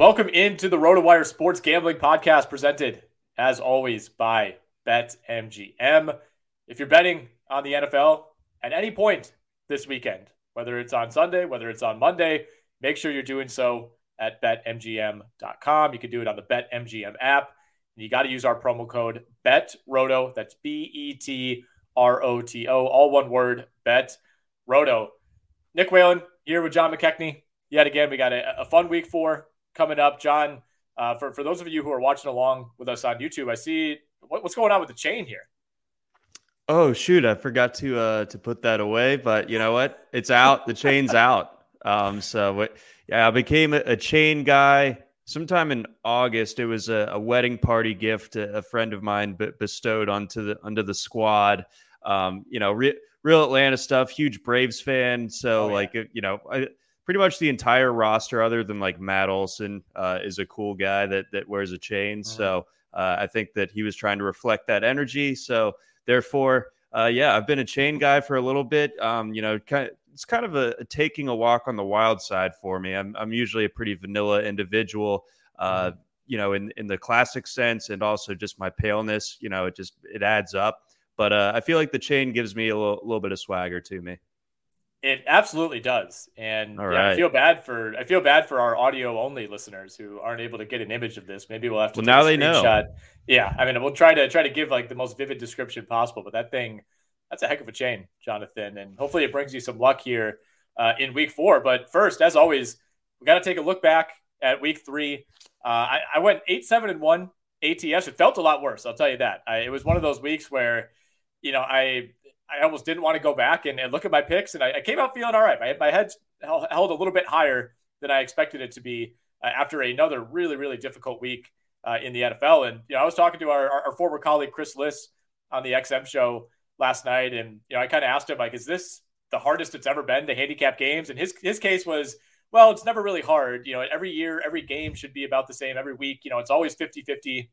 Welcome into the RotoWire Sports Gambling Podcast, presented as always by BetMGM. If you're betting on the NFL at any point this weekend, whether it's on Sunday, whether it's on Monday, make sure you're doing so at betmgm.com. You can do it on the BetMGM app. And you got to use our promo code BETROTO. That's B E T R O T O, all one word, BETROTO. Nick Whalen here with John McKechnie. Yet again, we got a, a fun week four coming up. John, uh, for, for those of you who are watching along with us on YouTube, I see what, what's going on with the chain here. Oh shoot, I forgot to uh, to put that away, but you know what? It's out. The chain's out. Um, so yeah, I became a, a, chain guy sometime in August. It was a, a wedding party gift a, a friend of mine bestowed onto the under the squad. Um, you know, re- real Atlanta stuff. Huge Braves fan, so oh, yeah. like you know, I, pretty much the entire roster, other than like Matt Olson, uh, is a cool guy that that wears a chain. Mm-hmm. So uh, I think that he was trying to reflect that energy. So therefore, uh, yeah, I've been a chain guy for a little bit. Um, you know, kind of, it's kind of a, a, taking a walk on the wild side for me. I'm I'm usually a pretty vanilla individual. Uh, mm-hmm. You know, in in the classic sense, and also just my paleness. You know, it just it adds up. But uh, I feel like the chain gives me a little, little bit of swagger to me. It absolutely does, and yeah, right. I feel bad for I feel bad for our audio only listeners who aren't able to get an image of this. Maybe we'll have to. Well, now they know. Yeah, I mean, we'll try to try to give like the most vivid description possible. But that thing, that's a heck of a chain, Jonathan, and hopefully it brings you some luck here uh, in week four. But first, as always, we got to take a look back at week three. Uh, I, I, went eight seven and one ATS. It felt a lot worse. I'll tell you that. I, it was one of those weeks where, you know, I I almost didn't want to go back and, and look at my picks, and I, I, came out feeling all right. My, my head held a little bit higher than I expected it to be uh, after another really, really difficult week uh, in the NFL. And you know, I was talking to our, our, our former colleague Chris Liss on the XM show last night, and you know, I kind of asked him like, "Is this the hardest it's ever been to handicap games?" And his his case was, "Well, it's never really hard. You know, every year, every game should be about the same. Every week, you know, it's always 50-50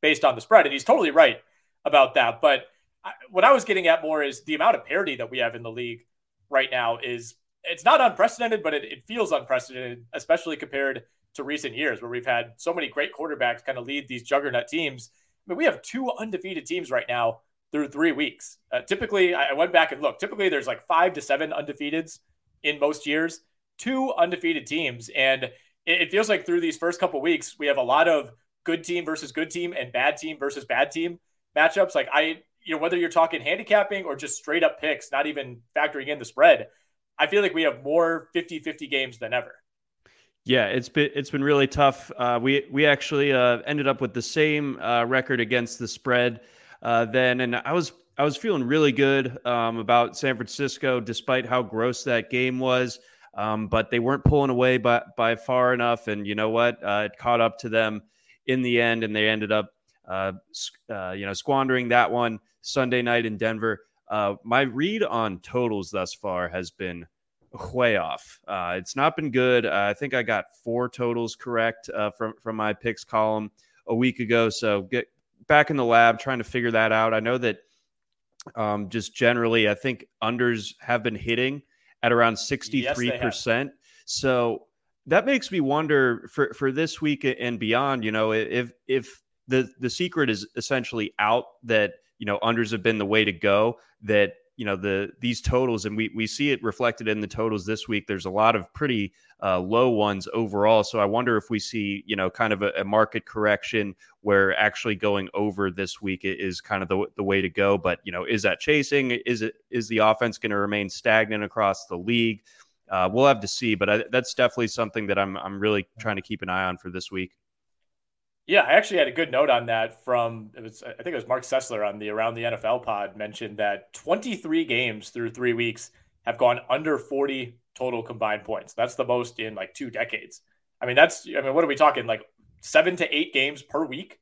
based on the spread." And he's totally right about that, but what I was getting at more is the amount of parity that we have in the league right now is it's not unprecedented, but it, it feels unprecedented, especially compared to recent years where we've had so many great quarterbacks kind of lead these juggernaut teams. I mean, we have two undefeated teams right now through three weeks. Uh, typically, I went back and looked. Typically, there's like five to seven undefeateds in most years. Two undefeated teams, and it, it feels like through these first couple weeks, we have a lot of good team versus good team and bad team versus bad team matchups. Like I you know, whether you're talking handicapping or just straight up picks, not even factoring in the spread, I feel like we have more 50-50 games than ever. Yeah, it's been it's been really tough. Uh, we we actually uh, ended up with the same uh, record against the spread uh, then, and I was I was feeling really good um, about San Francisco, despite how gross that game was. Um, but they weren't pulling away by by far enough, and you know what? Uh, it caught up to them in the end, and they ended up uh, you know squandering that one. Sunday night in Denver. Uh, my read on totals thus far has been way off. Uh, it's not been good. Uh, I think I got four totals correct uh, from from my picks column a week ago. So get back in the lab trying to figure that out. I know that Um, just generally, I think unders have been hitting at around 63%. So that makes me wonder for, for this week and beyond, you know, if if the the secret is essentially out that, you know, unders have been the way to go, that you know the these totals and we we see it reflected in the totals this week. There's a lot of pretty uh, low ones overall. So i wonder if we see you know kind of a, a, market correction where actually going over this week is kind of the, the way to go. But you know is that chasing? Is it is the offense going to remain stagnant across the league? Uh, we'll have to see but I, that's definitely something that i'm i'm really trying to keep an eye on for this week yeah, I actually had a good note on that from it was I think it was Marc Sessler on the Around the NFL pod mentioned that 23 games through 3 weeks have gone under 40 total combined points. That's the most in like 2 decades. I mean, that's I mean, what are we talking like 7 to 8 games per week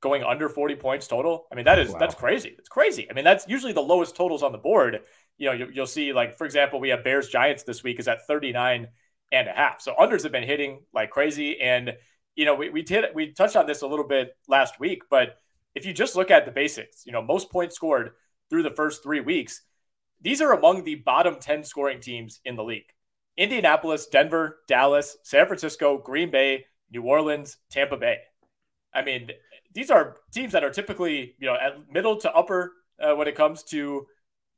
going under 40 points total? I mean, that is wow. that's crazy. It's crazy. I mean, that's usually the lowest totals on the board. You know, you, you'll see like for example, we have Bears Giants this week is at 39 and a half. So unders have been hitting like crazy and you know, we, we did we touched on this a little bit last week, but if you just look at the basics, you know, most points scored through the first three weeks, these are among the bottom 10 scoring teams in the league. Indianapolis, Denver, Dallas, San Francisco, Green Bay, New Orleans, Tampa Bay. I mean, these are teams that are typically, you know, at middle to upper uh, when it comes to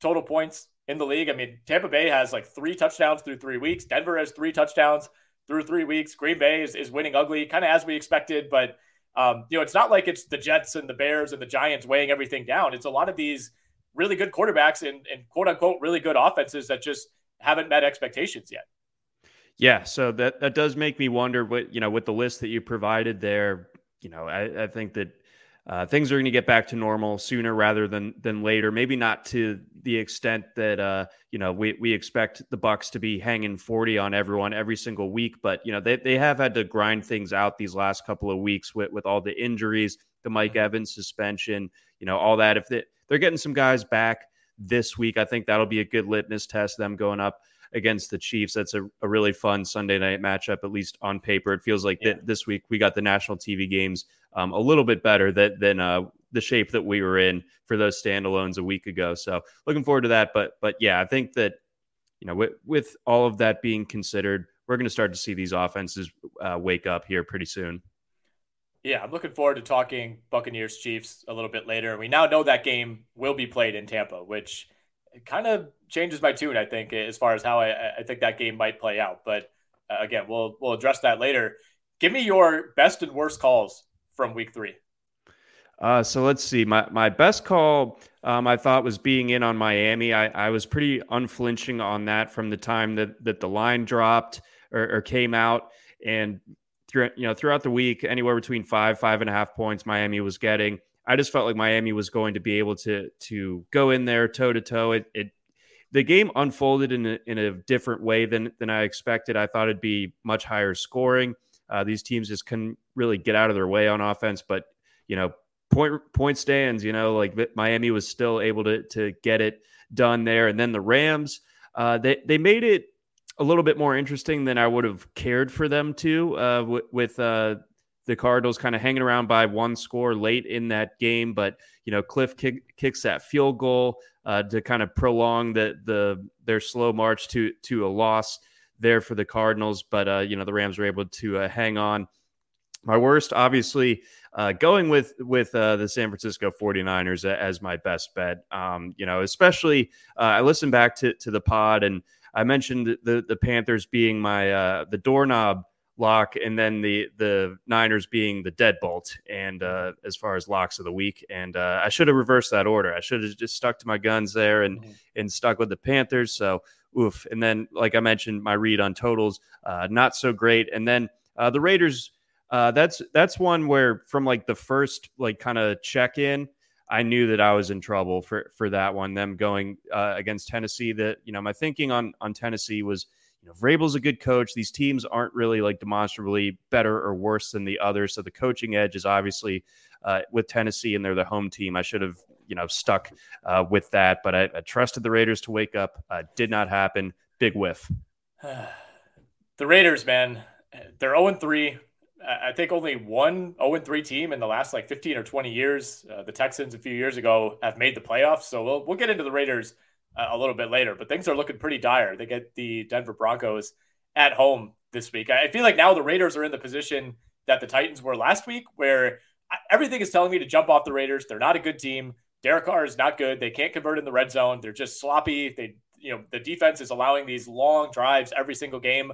total points in the league. I mean, Tampa Bay has like three touchdowns through three weeks. Denver has three touchdowns through three weeks. Green Bay is, is winning ugly, kind of as we expected, but um, you know, it's not like it's the Jets and the Bears and the Giants weighing everything down. It's a lot of these really good quarterbacks and, and quote unquote really good offenses that just haven't met expectations yet. Yeah, so that that does make me wonder what you know with the list that you provided there. You know, I, I think that uh, things are going to get back to normal sooner rather than than later. Maybe not to the extent that uh, you know we we expect the Bucs to be hanging forty on everyone every single week, but you know they they have had to grind things out these last couple of weeks with with all the injuries, the Mike mm-hmm. Evans suspension, you know all that. If they, they're getting some guys back this week, I think that'll be a good litmus test. Them going up against the Chiefs. That's a, a really fun Sunday night matchup, at least on paper. It feels like yeah. that this week we got the national TV games um, a little bit better that, than uh, the shape that we were in for those standalones a week ago. So looking forward to that. But but yeah, I think that you know with, with all of that being considered, we're going to start to see these offenses uh, wake up here pretty soon. Yeah, I'm looking forward to talking Buccaneers Chiefs a little bit later. We now know that game will be played in Tampa, which kind of changes my tune, I think, as far as how I, I think that game might play out. But uh, again, we'll we'll address that later. Give me your best and worst calls from Week Three. Uh, so let's see. My my best call, um, I thought was being in on Miami. I, I was pretty unflinching on that from the time that that the line dropped or, or came out, and through, you know throughout the week, anywhere between five five and a half points, Miami was getting. I just felt like Miami was going to be able to to go in there toe to toe. It, it the game unfolded in a, in a different way than than I expected. I thought it'd be much higher scoring. Uh, these teams just couldn't really get out of their way on offense, but you know, point point stands. You know, like Miami was still able to to get it done there, and then the Rams, uh, they they made it a little bit more interesting than I would have cared for them to uh, w- with uh, the Cardinals kind of hanging around by one score late in that game, but you know Cliff kick, kicks that field goal uh, to kind of prolong the the their slow march to to a loss there for the Cardinals. But uh, you know the Rams were able to uh, hang on. My worst, obviously, uh, going with with uh, the San Francisco 49ers as my best bet. Um, you know, especially uh, I listened back to to the pod and I mentioned the the Panthers being my the doorknob lock, and then the the Niners being the deadbolt. And uh, as far as locks of the week, and uh, I should have reversed that order. I should have just stuck to my guns there and mm-hmm. and stuck with the Panthers. So oof. And then, like I mentioned, my read on totals uh, not so great. And then uh, the Raiders. Uh, that's that's one where from like the first like kind of check in. I knew that I was in trouble for for that one. Them going uh, against Tennessee. That you know, my thinking on on Tennessee was you know, Vrabel's a good coach. These teams aren't really like demonstrably better or worse than the others. So the coaching edge is obviously uh, with Tennessee, and they're the home team. I should have, you know, stuck uh, with that, but I, I, trusted the Raiders to wake up. Uh, did not happen. Big whiff. the Raiders, man, they're 0 3 I think only one 0 3 team in the last like 15 or 20 years. Uh, the Texans a few years ago have made the playoffs. So we'll, we'll get into the Raiders a little bit later, but things are looking pretty dire. They get the Denver Broncos at home this week. I feel like now the Raiders are in the position that the Titans were last week, where everything is telling me to jump off the Raiders. They're not a good team. Derek Carr is not good. They can't convert in the red zone. They're just sloppy. They, you know, the defense is allowing these long drives every single game.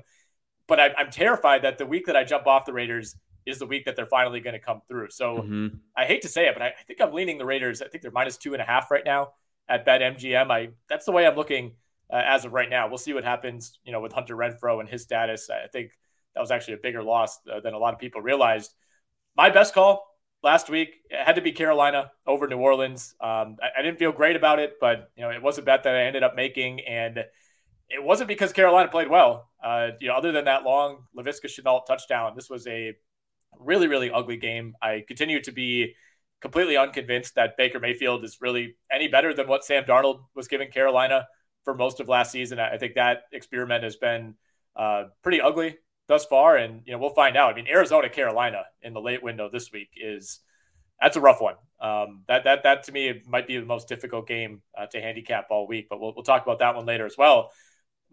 But I, am terrified that the week that I jump off the Raiders is the week that they're finally going to come through. So mm-hmm. I hate to say it, but I, I, think I'm leaning the Raiders. I think they're minus two and a half right now at BetMGM. I that's the way I'm looking uh, as of right now. We'll see what happens, you know, with Hunter Renfrow and his status. I think that was actually a bigger loss uh, than a lot of people realized. My best call last week had to be Carolina over New Orleans. Um, I, I, didn't feel great about it, but you know, it was a bet that I ended up making, and it wasn't because Carolina played well. Uh, you know, other than that long Laviska Shenault touchdown, this was a really, really ugly game. I continue to be completely unconvinced that Baker Mayfield is really any better than what Sam Darnold was giving Carolina for most of last season. I think that experiment has been uh, pretty ugly thus far, and you know we'll find out. I mean, Arizona, Carolina in the late window this week is that's a rough one. Um, that that that to me might be the most difficult game uh, to handicap all week, but we'll we'll talk about that one later as well.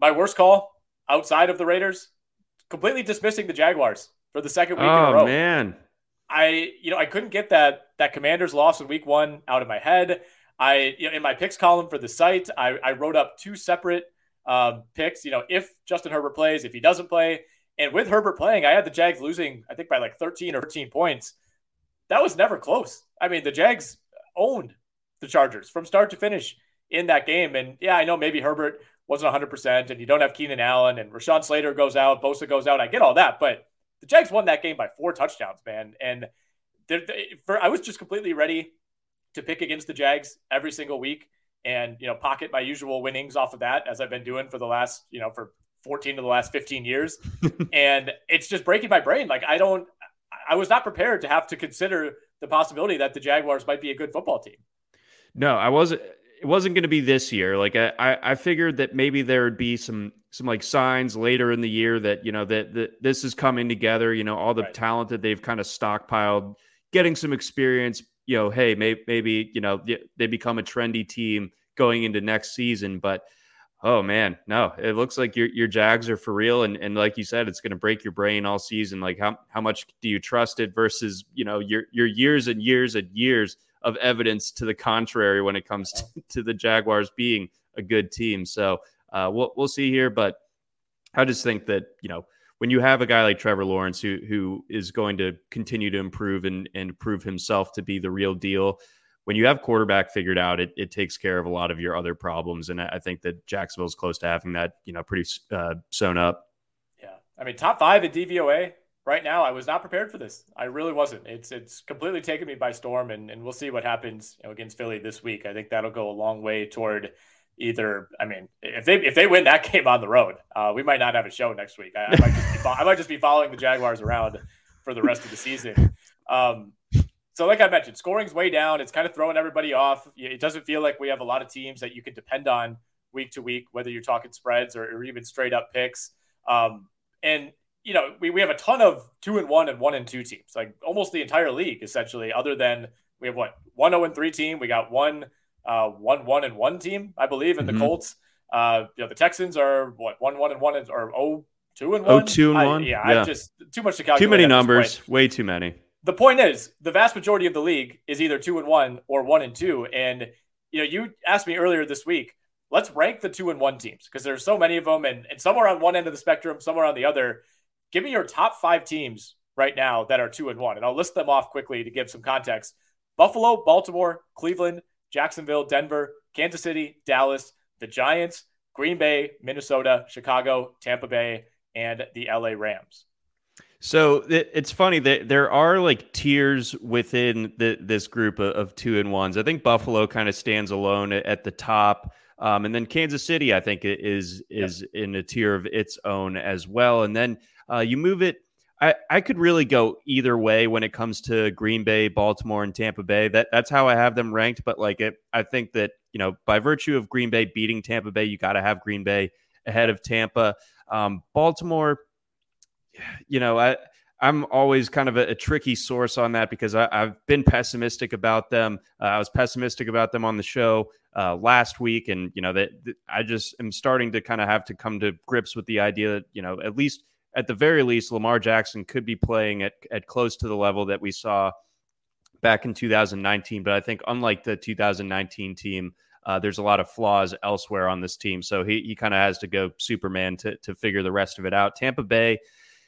My worst call outside of the Raiders, completely dismissing the Jaguars for the second week oh, in a oh, row. man. I you know I couldn't get that that Commanders loss in week one out of my head. I you know in my picks column for the site, I, I wrote up two separate um, picks. You know, if Justin Herbert plays, if he doesn't play, and with Herbert playing, I had the Jags losing, I think by like 13 or 14 points. That was never close. I mean, the Jags owned the Chargers from start to finish in that game. And yeah, I know maybe Herbert wasn't 100%, and you don't have Keenan Allen, and Rashawn Slater goes out, Bosa goes out. I get all that, but the Jags won that game by four touchdowns, man. And for, I was just completely ready to pick against the Jags every single week and you know pocket my usual winnings off of that as I've been doing for the last you know for 14 of the last 15 years and it's just breaking my brain like I don't I was not prepared to have to consider the possibility that the Jaguars might be a good football team. No, I wasn't it wasn't going to be this year. Like I, I figured that maybe there would be some some like signs later in the year that you know that, that this is coming together. You know, all the right. talent that they've kind of stockpiled, getting some experience. You know, hey, maybe maybe you know they become a trendy team going into next season. But oh man, no, it looks like your your Jags are for real. And and like you said, it's going to break your brain all season. Like how how much do you trust it versus you know your your years and years and years of evidence to the contrary when it comes to, to the Jaguars being a good team. So uh, we'll we'll see here, but I just think that you know when you have a guy like Trevor Lawrence who who is going to continue to improve and and prove himself to be the real deal. When you have quarterback figured out, it, it takes care of a lot of your other problems, and I think that Jacksonville's close to having that, you know, pretty uh, sewn up. Yeah, I mean, top five at DVOA right now, I was not prepared for this. I really wasn't. It's it's completely taken me by storm, and, and we'll see what happens you know, against Philly this week. I think that'll go a long way toward either. I mean, if they if they win that game on the road, uh, we might not have a show next week. I, I might just be I might just be following the Jaguars around for the rest of the season. Um, so, like I mentioned, scoring's way down. It's kind of throwing everybody off. It doesn't feel like we have a lot of teams that you can depend on week to week, whether you're talking spreads or, or even straight up picks. Um, and you know, we, we have a ton of two and one and one and two teams, like almost the entire league, essentially, other than we have what one zero oh and three team. We got one uh, one one and one team, I believe, in mm-hmm. the Colts. Uh, you know, the Texans are what one one and one and, or oh two and one. Oh two and I, one. Yeah, yeah, I just too much to calculate. Too many numbers. Way too many. The point is, the vast majority of the league is either two and one or one and two. And you know, you asked me earlier this week. Let's rank the two and one teams because there's so many of them, and, and some are on one end of the spectrum, some are on the other Give me your top five teams right now that are two and one, and I'll list them off quickly to give some context. Buffalo, Baltimore, Cleveland, Jacksonville, Denver, Kansas City, Dallas, the Giants, Green Bay, Minnesota, Chicago, Tampa Bay, and the LA Rams. So it's funny that there are like tiers within the, this group of, two and ones. I think Buffalo kind of stands alone at the top, um, and then Kansas City, I think, is is yep. in a tier of its own as well. And then uh, you move it. I, I could really go either way when it comes to Green Bay, Baltimore, and Tampa Bay. That that's how I have them ranked. But like it, I think that you know by virtue of Green Bay beating Tampa Bay, you got to have Green Bay ahead of Tampa. Um, Baltimore, you know, I I'm always kind of a, a tricky source on that because I, have been pessimistic about them. Uh, I was pessimistic about them on the show uh, last week, and you know that, that I just am starting to kind of have to come to grips with the idea that you know at least at the very least Lamar Jackson could be playing at at close to the level that we saw back in 2019. But I think unlike the 2019 team. Uh, there's a lot of flaws elsewhere on this team, so he, he kind of has to go Superman to to figure the rest of it out. Tampa Bay,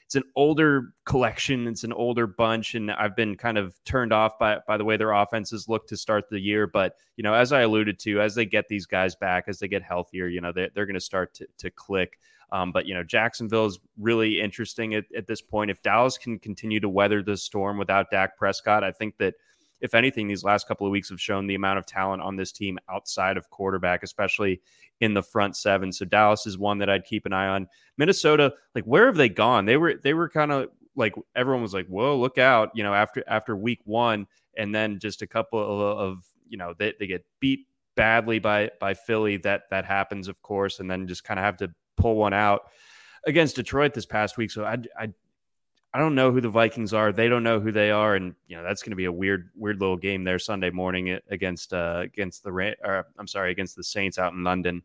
it's an older collection. It's an older bunch, and I've been kind of turned off by by the way their offenses look to start the year. But you know, as I alluded to, as they get these guys back, as they get healthier, you know, they, they're going to start to to click. Um, but you know, Jacksonville is really interesting at, at this point. If Dallas can continue to weather the storm without Dak Prescott, I think that if anything, these last couple of weeks have shown the amount of talent on this team outside of quarterback, especially in the front seven. So Dallas is one that I'd keep an eye on. Minnesota, like where have they gone? They were they were kind of like everyone was like, "Whoa, look out!" You know, after after week one, and then just a couple of, of you know they, they get beat badly by by Philly. That that happens, of course, and then just kind of have to pull one out against Detroit this past week. So I I I don't know who the Vikings are. They don't know who they are, and you know that's going to be a weird, weird little game there Sunday morning against uh, against the or, I'm sorry against the Saints out in London.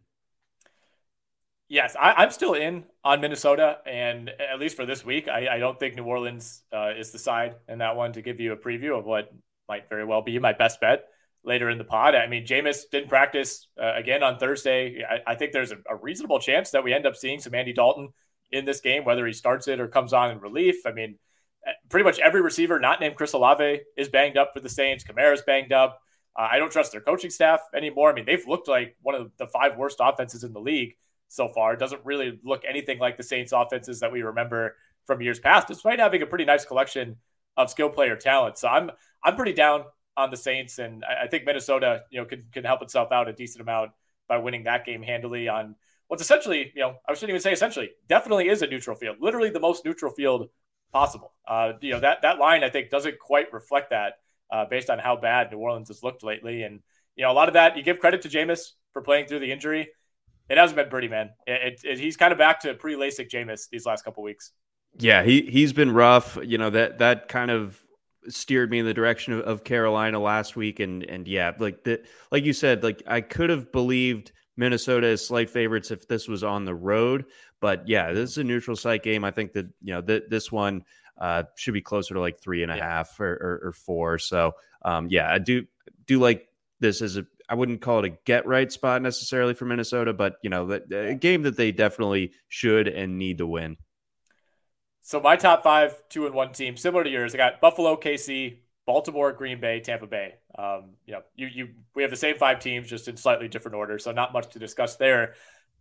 Yes, I, am still in on Minnesota, and at least for this week, I, I don't think New Orleans uh, is the side in that one to give you a preview of what might very well be my best bet later in the pod. I mean, Jameis didn't practice uh, again on Thursday. I, I think there's a, a, reasonable chance that we end up seeing some Andy Dalton in this game, whether he starts it or comes on in relief. I mean, eh, pretty much every receiver not named Chris Olave is banged up for the Saints. Kamara's banged up. Uh, I don't trust their coaching staff anymore. I mean, they've looked like one of the five worst offenses in the league so far. It doesn't really look anything like the Saints offenses that we remember from years past, despite having a pretty nice collection of skill player talent. So I'm I'm pretty down on the Saints, and I, I think Minnesota, you know, can can help itself out a decent amount by winning that game handily on what's essentially, you know, I shouldn't even say essentially, definitely is a neutral field, literally the most neutral field possible. Uh, you know, that that line I think doesn't quite reflect that uh, based on how bad New Orleans has looked lately. And, you know, a lot of that you give credit to Jameis for playing through the injury. It hasn't been pretty, man. It, it, it, he's kind of back to pre LASIK Jameis these last couple weeks. Yeah, he he's been rough. You know that that kind of steered me in the direction of, of Carolina last week, and and yeah, like that, like you said, like I could have believed Minnesota is slight favorites if this was on the road. But yeah, this is a neutral site game. I think that you know th- this one uh, should be closer to like three and a yeah. half or, or, or, four. So um, yeah, I do do like this as a. I wouldn't call it a get right spot necessarily for Minnesota, but you know, a game that they definitely should and need to win. So my top five, two and one team, similar to yours. I got Buffalo, KC, Baltimore, Green Bay, Tampa Bay. Um, you know, you you we have the same five teams, just in slightly different order, so not much to discuss there.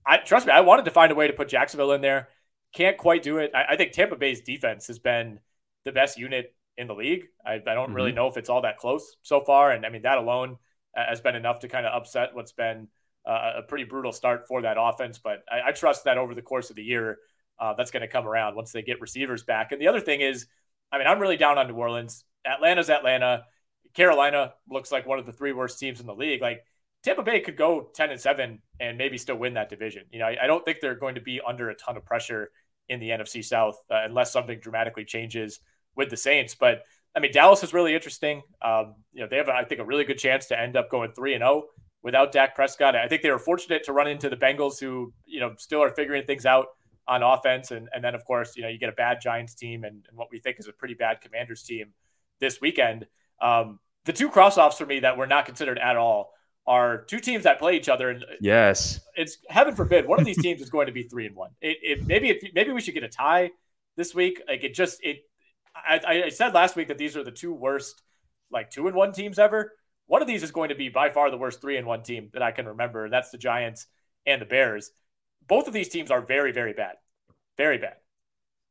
I trust me, I wanted to find a way to put Jacksonville in there. Can't quite do it. I, I think Tampa Bay's defense has been the best unit in the league. I, I don't mm-hmm. really know if it's all that close so far, and I mean that alone has been enough to kind of upset what's been uh, a pretty brutal start for that offense. But I, I trust that over the course of the year, uh, that's going to come around once they get receivers back. And the other thing is, I mean, I'm really down on New Orleans. Atlanta's Atlanta. Carolina looks like one of the three worst teams in the league. Like Tampa Bay could go 10 and 7 and maybe still win that division. You know, I, I don't think they're going to be under a ton of pressure in the NFC South uh, unless something dramatically changes with the Saints. But I mean, Dallas is really interesting. Um, you know, they have, I think, a really good chance to end up going 3 and 0 without Dak Prescott. I think they were fortunate to run into the Bengals, who, you know, still are figuring things out on offense. And, and then, of course, you know, you get a bad Giants team and, and what we think is a pretty bad Commanders team this weekend. Um, the two crossoffs for me that were not considered at all are two teams that play each other. And yes, it's heaven forbid one of these teams is going to be three and one. It, it maybe it, maybe we should get a tie this week. Like it just it. I, I said last week that these are the two worst like two and one teams ever. One of these is going to be by far the worst three and one team that I can remember. And that's the Giants and the Bears. Both of these teams are very very bad, very bad.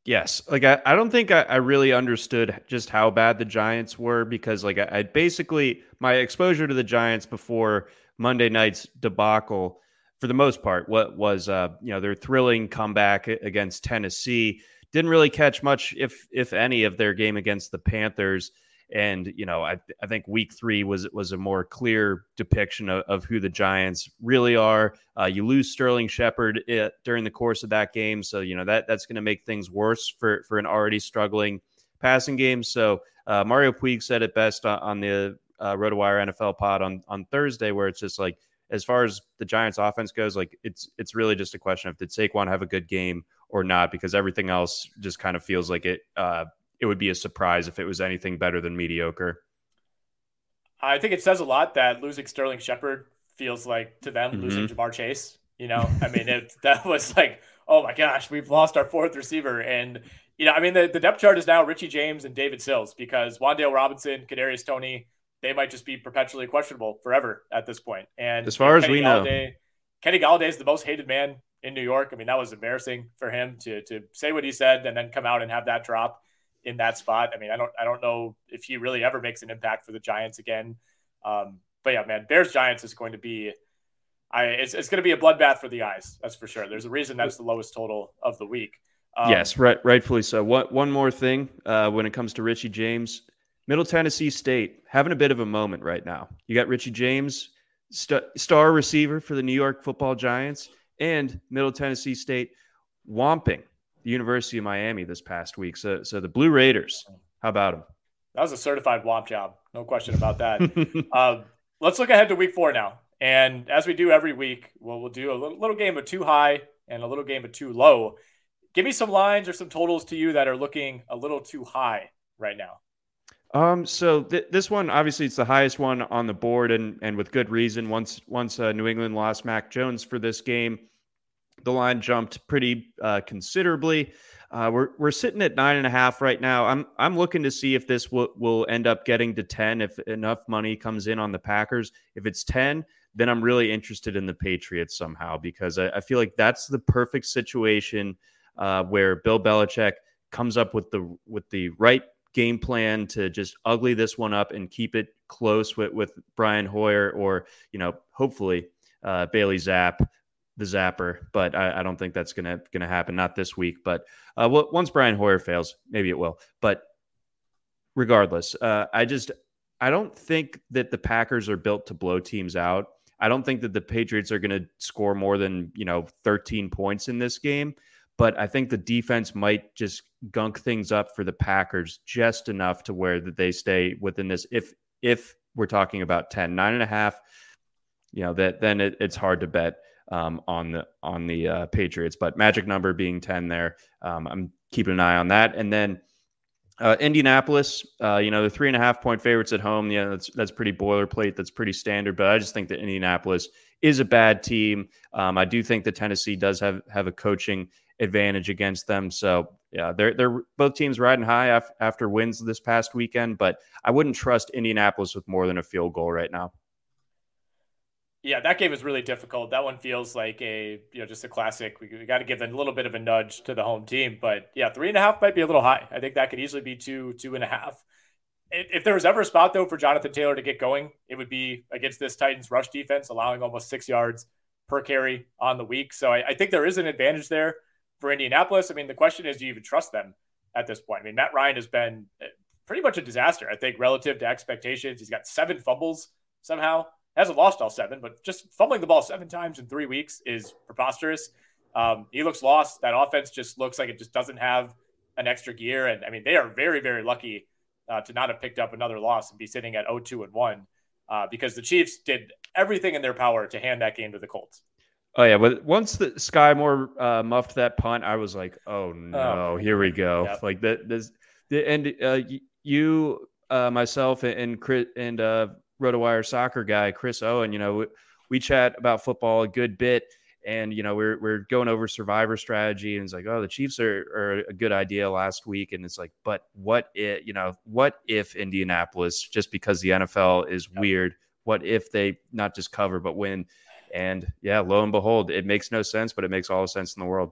Yes. Like, I, I don't think I, I, really understood just how bad the Giants were because, like, I, I basically, my exposure to the Giants before Monday night's debacle, for the most part, what was, uh, you know, their thrilling comeback against Tennessee. Didn't really catch much, if if any, of their game against the Panthers. And you know, I, I think week three was was a more clear depiction of, of who the Giants really are. Uh, you lose Sterling Shepard it, uh, during the course of that game, so you know that that's going to make things worse for for an already struggling passing game. So uh, Mario Puig said it best on, on the uh, RotoWire NFL pod on on Thursday, where it's just like as far as the Giants' offense goes, like it's it's really just a question of did Saquon have a good game or not, because everything else just kind of feels like it uh, it would be a surprise if it was anything better than mediocre. I think it says a lot that losing Sterling Shepard feels like to them mm-hmm. losing Ja'Marr Chase. You know, I mean, it, that was like, oh my gosh, we've lost our fourth receiver, and you know, I mean, the, the depth chart is now Richie James and David Sills because Wan'Dale Robinson, Kadarius Toney, they might just be perpetually questionable forever at this point. And as far as Kenny we Golladay, know, Kenny Golladay is the most hated man in New York. I mean, that was embarrassing for him to to say what he said and then come out and have that drop in that spot. I mean, I don't I don't know if he really ever makes an impact for the Giants again. Um, but yeah, man, Bears Giants is going to be. I, it's, it's going to be a bloodbath for the eyes. That's for sure. There's a reason that's the lowest total of the week. Um, yes, right, rightfully so. One, one more thing uh, when it comes to Richie James, Middle Tennessee State having a bit of a moment right now. You got Richie James, st- star receiver for the New York Football Giants, and Middle Tennessee State whomping the University of Miami this past week. So, so the Blue Raiders, how about them? That was a certified womp job, no question about that. uh, let's look ahead to Week Four now, and as we do every week, we'll, we'll do a little, little game of too high and a little game of too low. Give me some lines or some totals to you that are looking a little too high right now. Um, so th- this one, obviously, it's the highest one on the board, and and with good reason. Once once uh, New England lost Mac Jones for this game, the line jumped pretty uh, considerably. Uh, we're we're sitting at nine and a half right now. I'm I'm looking to see if this will end up getting to ten if enough money comes in on the Packers. If it's ten, then I'm really interested in the Patriots somehow because I, I feel like that's the perfect situation uh, where Bill Belichick comes up with the with the right game plan to just ugly this one up and keep it close with, with Brian Hoyer or, you know, hopefully uh, Bailey Zappe, the Zapper. But I, I don't think that's gonna gonna happen. Not this week, but uh, well, once Brian Hoyer fails, maybe it will. But regardless, uh, I just I don't think that the Packers are built to blow teams out. I don't think that the Patriots are going to score more than you know 13 points in this game but I think the defense might just gunk things up for the Packers just enough to where that they stay within this. If if we're talking about 10, nine and a half, you know, that then it, it's hard to bet um, on the on the uh, Patriots. But magic number being 10 there, um, I'm keeping an eye on that. And then uh, Indianapolis, uh, you know, the three and a half point favorites at home. Yeah, that's that's pretty boilerplate. That's pretty standard. But I just think that Indianapolis is a bad team. Um, I do think that Tennessee does have have a coaching advantage against them. So yeah, they're they're both teams riding high af- after wins this past weekend, but I wouldn't trust Indianapolis with more than a field goal right now. Yeah, that game is really difficult. That one feels like a you know just a classic. We, we got to give a little bit of a nudge to the home team, but yeah, three and a half might be a little high. I think that could easily be two two and a half. If there was ever a spot though for Jonathan Taylor to get going, it would be against this Titans rush defense, allowing almost six yards per carry on the week. So I, I think there is an advantage there for Indianapolis. I mean, the question is, do you even trust them at this point? I mean, Matt Ryan has been uh, pretty much a disaster, I think, relative to expectations. He's got seven fumbles somehow. Hasn't lost all seven, but just fumbling the ball seven times in three weeks is preposterous. Um, he looks lost. That offense just looks like it just doesn't have an extra gear. And I mean, they are very, very lucky uh, to not have picked up another loss and be sitting at 0 2 and 1 uh, because the Chiefs did everything in their power to hand that game to the Colts. Oh yeah, but once the Skyy Moore uh, muffed that punt, I was like, "Oh no, oh, here we go!" Yep. Like that. This the and uh, you, uh, myself, and Chris and uh, RotoWire soccer guy Chris Owen. You know, we, we, chat about football a good bit, and you know, we're we're going over survivor strategy, and it's like, "Oh, the Chiefs are, are a good idea last week," and it's like, "But what if you know what if Indianapolis just because the NFL is weird? What if they not just cover but win?" And yeah, lo and behold, it makes no sense, but it makes all the sense in the world.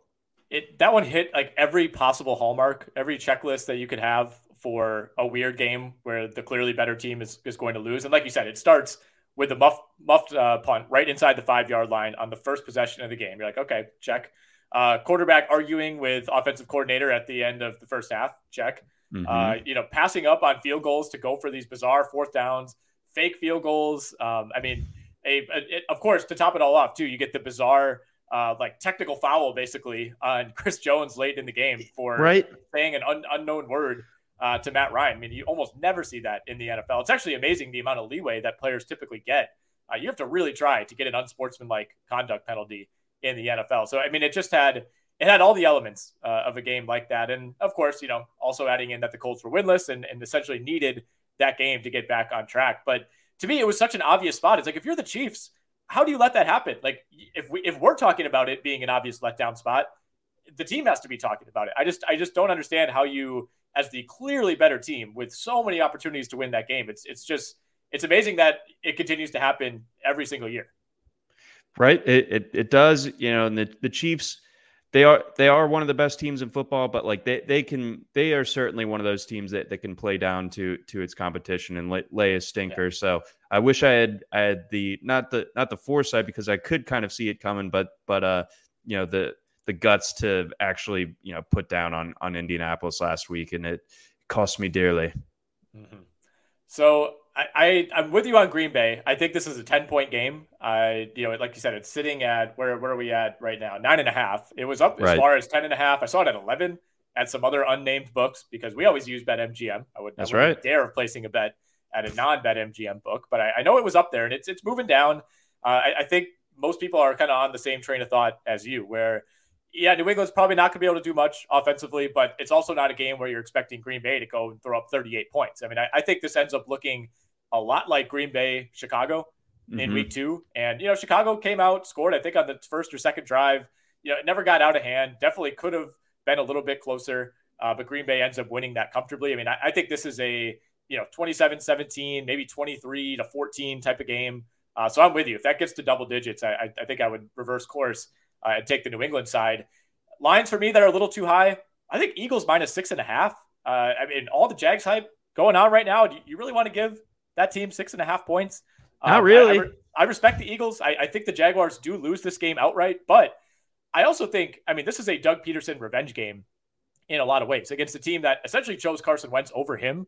It that one hit like every possible hallmark, every checklist that you could have for a weird game where the clearly better team is, is going to lose. And like you said, it starts with the muff, muffed uh, punt right inside the five yard line on the first possession of the game. You're like, okay, check. Uh, quarterback arguing with offensive coordinator at the end of the first half. Check. Mm-hmm. Uh, you know, passing up on field goals to go for these bizarre fourth downs, fake field goals. Um, I mean, a, a, of course to top it all off too you get the bizarre uh, like technical foul basically on Chris Jones late in the game for right. saying an un- unknown word uh, to Matt Ryan. I mean, you almost never see that in the NFL. It's actually amazing the amount of leeway that players typically get. Uh, you have to really try to get an unsportsmanlike conduct penalty in the NFL. So, I mean, it just had it had all the elements uh, of a game like that, and of course, you know, also adding in that the Colts were winless and, and essentially needed that game to get back on track. But to me, it was such an obvious spot. It's like if you're the Chiefs, how do you let that happen? Like if we if we're talking about it being an obvious letdown spot, the team has to be talking about it. I just I just don't understand how you as the clearly better team with so many opportunities to win that game. It's it's just it's amazing that it continues to happen every single year. Right. It it, it does, you know, and the, the Chiefs they are they are one of the best teams in football, but like they they can they are certainly one of those teams that, that can play down to to its competition and lay, lay a stinker. Yeah. So I wish I had I had the not the not the foresight because I could kind of see it coming, but but uh you know the the guts to actually you know put down on on Indianapolis last week, and it cost me dearly. Mm-hmm. So I, I am with you on Green Bay. I think this is a ten point game. I you know like you said, it's sitting at where where are we at right now? Nine and a half. It was up as right. far as ten and a half. I saw it at eleven at some other unnamed books because we always use BetMGM. I would that's right. Dare of placing a bet at a non BetMGM book, but I, I, know it was up there and it's it's moving down. Uh, I, I think most people are kind of on the same train of thought as you, where yeah, New England's probably not going to be able to do much offensively, but it's also not a game where you're expecting Green Bay to go and throw up 38 points. I mean, I, I think this ends up looking a lot like Green Bay, Chicago in mm-hmm. week two. And, you know, Chicago came out, scored, I think, on the first or second drive. You know, it never got out of hand. Definitely could have been a little bit closer, uh, but Green Bay ends up winning that comfortably. I mean, I, I think this is a, you know, 27 17, maybe 23 to 14 type of game. Uh, so I'm with you. If that gets to double digits, I, I think I would reverse course uh, and take the New England side. Lines for me that are a little too high. I think Eagles minus six and a half. Uh, I mean, all the Jags hype going on right now. Do you really want to give that team six and a half points? Not um, really. I, I, I, respect the Eagles. I, I think the Jaguars do lose this game outright, but I also think, I mean, this is a Doug Pederson revenge game in a lot of ways against a team that essentially chose Carson Wentz over him.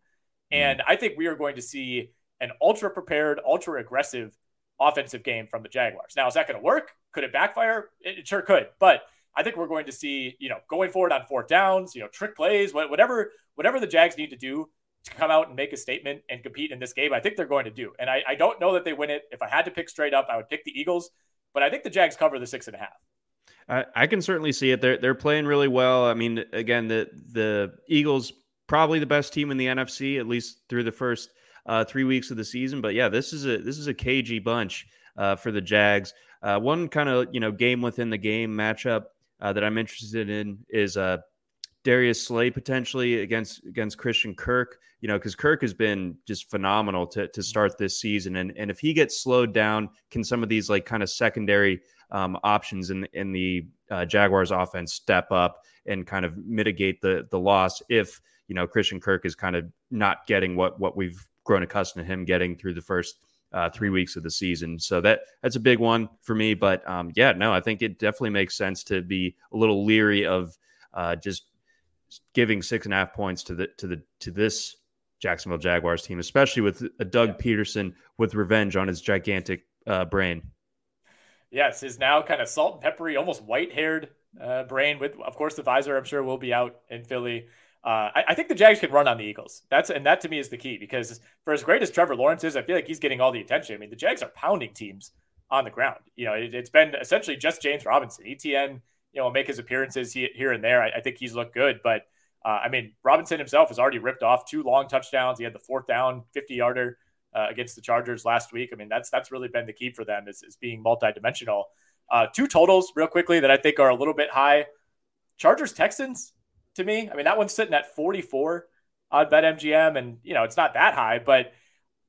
Mm. And I think we are going to see an ultra prepared, ultra aggressive offensive game from the Jaguars. Now, is that going to work? Could it backfire? It, it, sure could. But I think we're going to see, you know, going forward on fourth downs, you know, trick plays, whatever, whatever the Jags need to do to come out and make a statement and compete in this game. I think they're going to do. And I, I don't know that they win it. If I had to pick straight up, I would pick the Eagles. But I think the Jags cover the six and a half. I, I can certainly see it. They're they're playing really well. I mean, again, the the Eagles probably the best team in the NFC, at least through the first uh, three weeks of the season. But yeah, this is a this is a cagey bunch uh, for the Jags. Uh, one kind of you know game within the game matchup uh, that I'm interested in is uh, Darius Slay potentially against against Christian Kirk. You know, because Kirk has been just phenomenal to to start this season, and and if he gets slowed down, can some of these like kind of secondary um, options in in the uh, Jaguars offense step up and kind of mitigate the the loss if you know Christian Kirk is kind of not getting what what we've grown accustomed to him getting through the first uh, three weeks of the season. So that that's a big one for me. But um, yeah, no, I think it definitely makes sense to be a little leery of uh, just giving six and a half points to the to the to this Jacksonville Jaguars team, especially with a Doug yeah. Pederson with revenge on his gigantic uh, brain. Yes, his now kind of salt and peppery, almost white haired uh, brain with, of course, the visor. I'm sure will be out in Philly. Uh, I, I, think the Jags can run on the Eagles. That's and that to me is the key because for as great as Trevor Lawrence is, I feel like he's getting all the attention. I mean, the Jags are pounding teams on the ground. You know, it, has been essentially just James Robinson. ETN, you know, make his appearances here and there. I, I think he's looked good, but uh, I mean, Robinson himself has already ripped off two long touchdowns. He had the fourth down, 50 yarder uh, against the Chargers last week. I mean, that's that's really been the key for them is, is being multidimensional. Uh, two totals, real quickly, that I think are a little bit high. Chargers Texans to me. I mean, that one's sitting at 44 on BetMGM, and you know it's not that high, but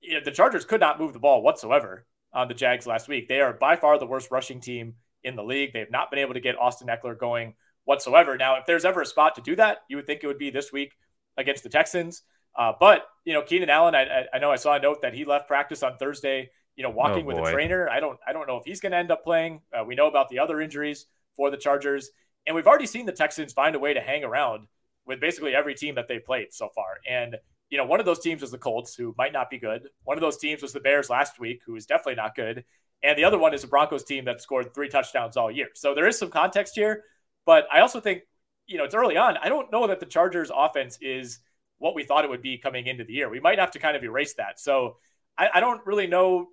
you know, the Chargers could not move the ball whatsoever on the Jags last week. They are by far the worst rushing team in the league. They have not been able to get Austin Ekeler going whatsoever. Now, if there's ever a spot to do that, you would think it would be this week against the Texans. Uh, but you know, Keenan Allen, I, I, know I saw a note that he left practice on Thursday. You know, walking oh, with a trainer. I don't, I don't know if he's going to end up playing. Uh, we know about the other injuries for the Chargers. And we've already seen the Texans find a way to hang around with basically every team that they've played so far. And, you know, one of those teams was the Colts, who might not be good. One of those teams was the Bears last week, who is definitely not good. And the other one is the Broncos team that scored three touchdowns all year. So there is some context here. But I also think, you know, it's early on. I don't know that the Chargers offense is what we thought it would be coming into the year. We might have to kind of erase that. So I, I don't really know.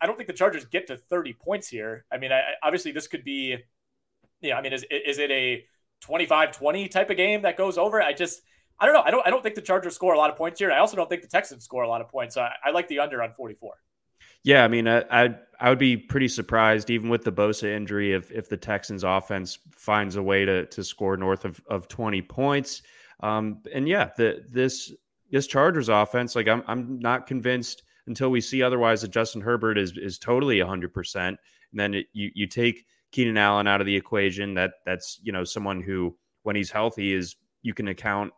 I don't think the Chargers get to 30 points here. I mean, I, obviously this could be, know, I mean, is, is it a 25 20 type of game that goes over? I just, I don't know. I don't, I don't think the Chargers score a lot of points here. I also don't think the Texans score a lot of points. I, I like the under on 44. Yeah, I mean, I, I, I would be pretty surprised, even with the Bosa injury, if if the Texans offense finds a way to to score north of, of twenty points. Um, and yeah, the this this Chargers offense, like I'm I'm not convinced until we see otherwise that Justin Herbert is is totally 100%. And then it, you you take Keenan Allen out of the equation. That that's you know someone who when he's healthy is you can account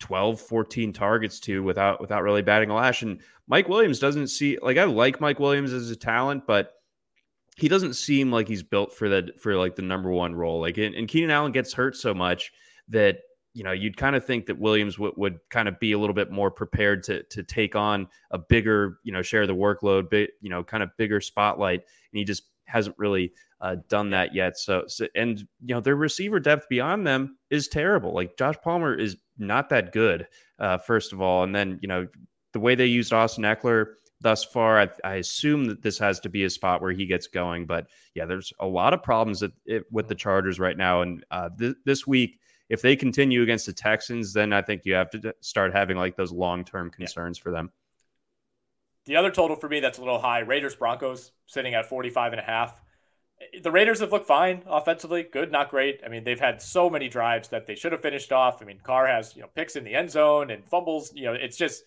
12 14 targets to without without really batting a lash and Mike Williams doesn't see like I like Mike Williams as a talent but he doesn't seem like he's built for that for like the number one role like and, and Keenan Allen gets hurt so much that you know, you'd kind of think that Williams would, would kind of be a little bit more prepared to to take on a bigger, you know, share the workload, bit, you know, kind of bigger spotlight, and he just hasn't really uh, done that yet. So, so, and you know, their receiver depth beyond them is terrible. Like Josh Palmer is not that good, uh, first of all, and then you know the way they used Austin Ekeler thus far, I, I, assume that this has to be a spot where he gets going. But yeah, there's a lot of problems that, it, with the Chargers right now, and uh, th- this week if they continue against the Texans, then I think you have to start having like those long term concerns yeah. for them. The other total for me that's a little high Raiders Broncos sitting at 45 and a half. The Raiders have looked fine offensively, good, not great. I mean, they've had so many drives that they should have finished off. I mean, Carr has, you know, picks in the end zone and fumbles. You know, it's just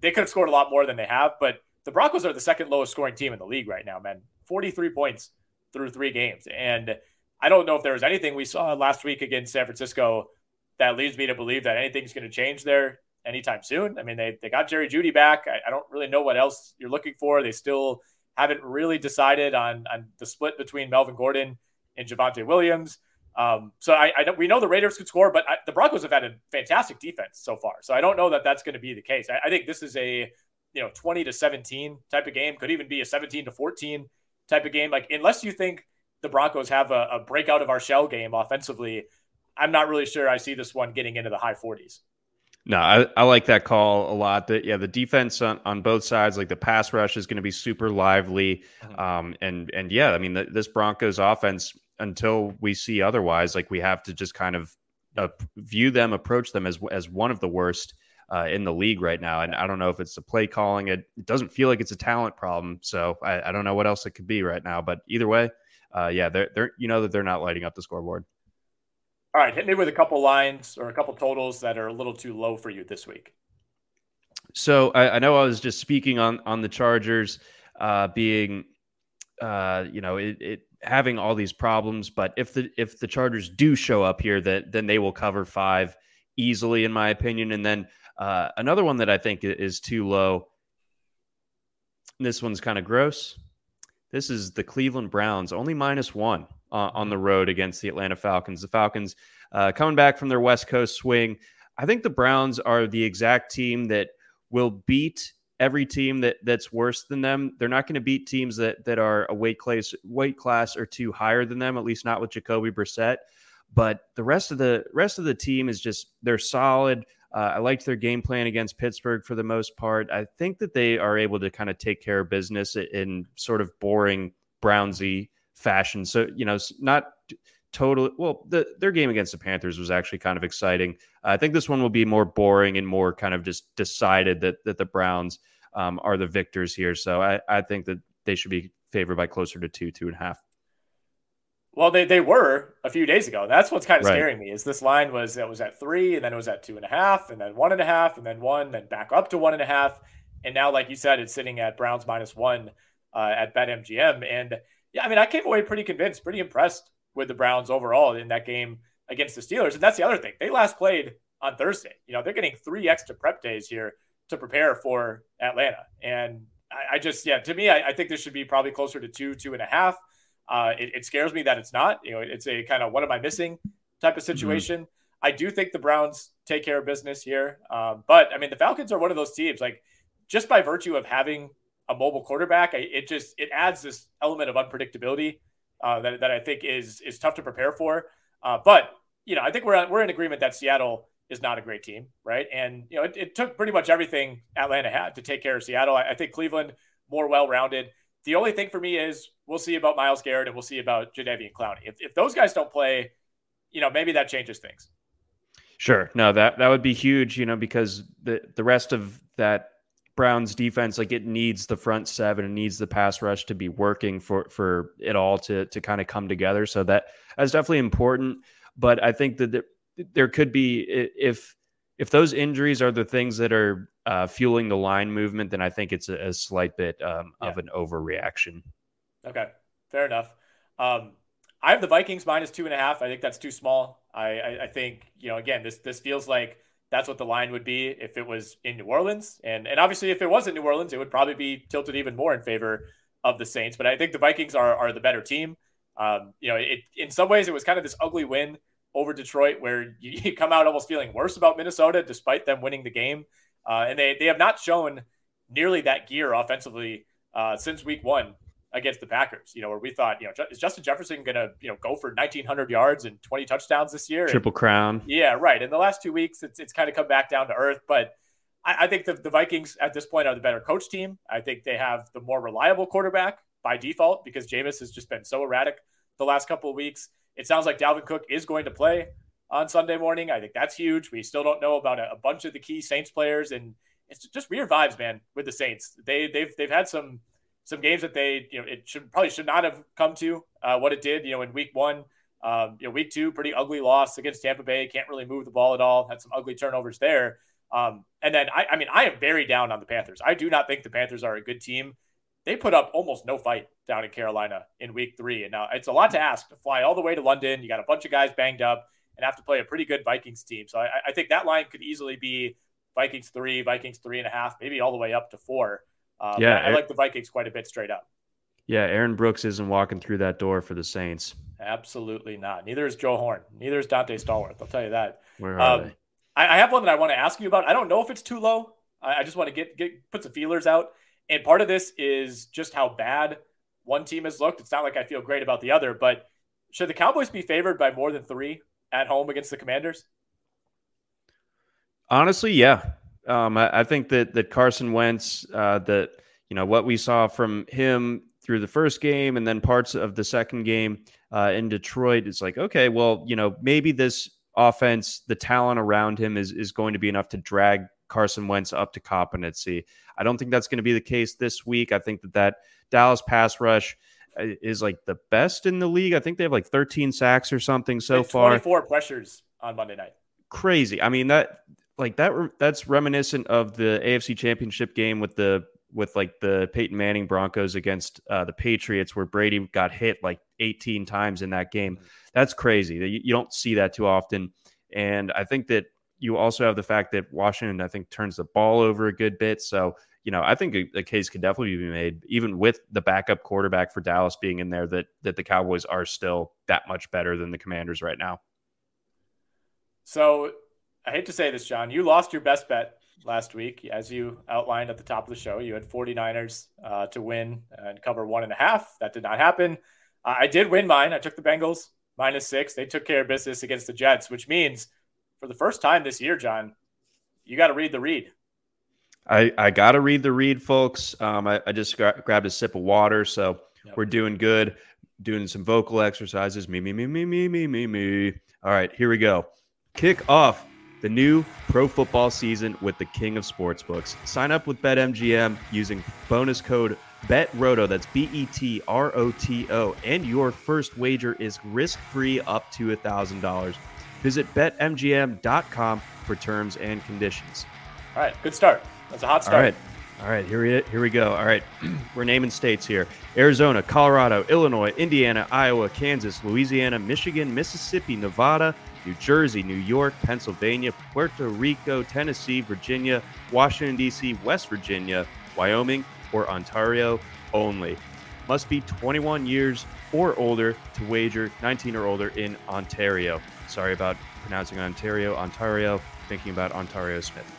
they could have scored a lot more than they have, but the Broncos are the second lowest scoring team in the league right now, man. 43 points through three games. And I don't know if there was anything we saw last week against San Francisco that leads me to believe that anything's going to change there anytime soon. I mean, they, they got Jerry Jeudy back. I, I, don't really know what else you're looking for. They still haven't really decided on, on the split between Melvin Gordon and Javonte Williams. Um, so I, I we know the Raiders could score, but I, the Broncos have had a fantastic defense so far. So I don't know that that's going to be the case. I, I think this is a you know 20 to 17 type of game. Could even be a 17 to 14 type of game. Like unless you think the Broncos have a, a breakout of our shell game offensively, I'm not really sure I see this one getting into the high 40s. No, I, I like that call a lot. That yeah, the defense on, on both sides, like the pass rush, is going to be super lively. Mm-hmm. Um, and and yeah, I mean the, this Broncos offense, until we see otherwise, like we have to just kind of uh, view them, approach them as as one of the worst uh, in the league right now. And I don't know if it's the play calling. It, it doesn't feel like it's a talent problem. So I, I don't know what else it could be right now. But either way, uh, yeah, they're, they're you know that they're not lighting up the scoreboard. All right, hit me with a couple lines or a couple totals that are a little too low for you this week. So I, I know I was just speaking on on the Chargers uh, being, uh, you know, it, it, having all these problems. But if the if the Chargers do show up here, that then they will cover five easily, in my opinion. And then uh, another one that I think is too low. This one's kind of gross. This is the Cleveland Browns, only minus one uh, on the road against the Atlanta Falcons. The Falcons uh, coming back from their West Coast swing. I think the Browns are the exact team that will beat every team that that's worse than them. They're not going to beat teams that that are a weight class weight class or two higher than them. At least not with Jacoby Brissett. But the rest of the rest of the team is just they're solid. Uh, I liked their game plan against Pittsburgh for the most part. I think that they are able to kind of take care of business in sort of boring Brownsy fashion. So, you know, not total. Well, the, their game against the Panthers was actually kind of exciting. Uh, I think this one will be more boring and more kind of just decided that that the Browns um, are the victors here. So I, I think that they should be favored by closer to two, two and a half. Well, they, they were a few days ago. That's what's kind of right. scaring me. Is this line was it was at three, and then it was at two and a half, and then one and a half, and then one, then back up to one and a half, and now, like you said, it's sitting at Browns minus one uh, at BetMGM. And yeah, I mean, I came away pretty convinced, pretty impressed with the Browns overall in that game against the Steelers. And that's the other thing. They last played on Thursday. You know, they're getting three extra prep days here to prepare for Atlanta. And I, I just, yeah, to me, I, I think this should be probably closer to two, two and a half. Uh, it, it, scares me that it's not. You know, it's a kind of what am I missing type of mm-hmm. situation. Mm-hmm. I do think the Browns take care of business here, um, but I mean the Falcons are one of those teams. Like just by virtue of having a mobile quarterback, I, it just it adds this element of unpredictability uh, that, that I think is is tough to prepare for. Uh, but you know, I think we're we're in agreement that Seattle is not a great team, right? And you know, it, it took pretty much everything Atlanta had to take care of Seattle. I, I think Cleveland more well-rounded. The only thing for me is we'll see about Myles Garrett and we'll see about Jadeveon Clowney. If, if those guys don't play, you know, maybe that changes things. Sure. No, that that would be huge, you know, because the the rest of that Browns defense, like it needs the front seven, and needs the pass rush to be working for for it all to to kind of come together. So that that's definitely important. But I think that there could be if if those injuries are the things that are uh, fueling the line movement, then I think it's a, a slight bit um, yeah. of an overreaction. Okay, fair enough. Um, I have the Vikings minus two and a half. I think that's too small. I, I, I think you know again this this feels like that's what the line would be if it was in New Orleans, and and obviously if it was in New Orleans, it would probably be tilted even more in favor of the Saints. But I think the Vikings are are the better team. Um, you know, it in some ways it was kind of this ugly win over Detroit where you, you come out almost feeling worse about Minnesota despite them winning the game, uh, and they they have not shown nearly that gear offensively uh, since week one against the Packers. You know, where we thought, you know, is Justin Jefferson going to, you know, go for 1900 yards and 20 touchdowns this year? Triple and, crown. Yeah, right. In the last two weeks, it's, it's kind of come back down to earth. But I, I think the, the Vikings at this point are the better coach team. I think they have the more reliable quarterback by default because Jameis has just been so erratic the last couple of weeks. It sounds like Dalvin Cook is going to play on Sunday morning. I think that's huge. We still don't know about a, a bunch of the key Saints players, and it's just weird vibes, man, with the Saints. They they've they've had some some games that they, you know, it should probably should not have come to uh, what it did, you know, in week one. Um, you know, week two, pretty ugly loss against Tampa Bay. Can't really move the ball at all. Had some ugly turnovers there. Um, and then I, I mean, I am very down on the Panthers. I do not think the Panthers are a good team. They put up almost no fight down in Carolina in week three. And now it's a lot to ask to fly all the way to London. You got a bunch of guys banged up and have to play a pretty good Vikings team. So I, I think that line could easily be Vikings three, Vikings three and a half, maybe all the way up to four. Um, yeah, I, I like the Vikings quite a bit straight up. Yeah, Aaron Brooks isn't walking through that door for the Saints. Absolutely not. Neither is Joe Horn. Neither is Donté Stallworth. I'll tell you that. Where are um, they? I, I, have one that I want to ask you about. I don't know if it's too low. I, I just want to get get put some feelers out. And part of this is just how bad one team has looked. It's not like I feel great about the other, but should the Cowboys be favored by more than three at home against the Commanders? Honestly, yeah. Um, I, I, think that that Carson Wentz, uh, that you know what we saw from him through the first game and then parts of the second game uh, in Detroit, it's like okay, well, you know, maybe this offense, the talent around him is is going to be enough to drag Carson Wentz up to competency. I don't think that's going to be the case this week. I think that that Dallas pass rush uh, is like the best in the league. I think they have like 13 sacks or something so far. 24 pressures on Monday night. Crazy. I mean that like that that's reminiscent of the AFC Championship game with the with like the Peyton Manning Broncos against uh, the Patriots, where Brady got hit like 18 times in that game. That's crazy. You, you don't see that too often, and I think that you also have the fact that Washington, I think, turns the ball over a good bit. So you know, I think a, a case could definitely be made, even with the backup quarterback for Dallas being in there, that that the Cowboys are still that much better than the Commanders right now. So I hate to say this, John, you lost your best bet last week. As you outlined at the top of the show, you had 49ers uh, to win and cover one and a half. That did not happen. Uh, I did win mine. I took the Bengals minus six. They took care of business against the Jets, which means for the first time this year, John, you got to read the read. I, I got to read the read, folks. Um, I, I just gra- grabbed a sip of water. So yep. we're doing good, doing some vocal exercises. Me, me, me, me, me, me, me, me. All right, here we go. Kick off the new pro football season with the king of sportsbooks. Sign up with BetMGM using bonus code BETROTO, that's B E T R O T O, and your first wager is risk free up to $1,000. Visit betmgm.com for terms and conditions. All right, good start. That's a hot start. All right. All right, here we here we go. All right, we're naming states here: Arizona, Colorado, Illinois, Indiana, Iowa, Kansas, Louisiana, Michigan, Mississippi, Nevada, New Jersey, New York, Pennsylvania, Puerto Rico, Tennessee, Virginia, Washington, D.C., West Virginia, Wyoming, or Ontario only. Must be 21 years or older to wager 19 or older in Ontario. Sorry about pronouncing Ontario, Ontario, thinking about Ontario Smith.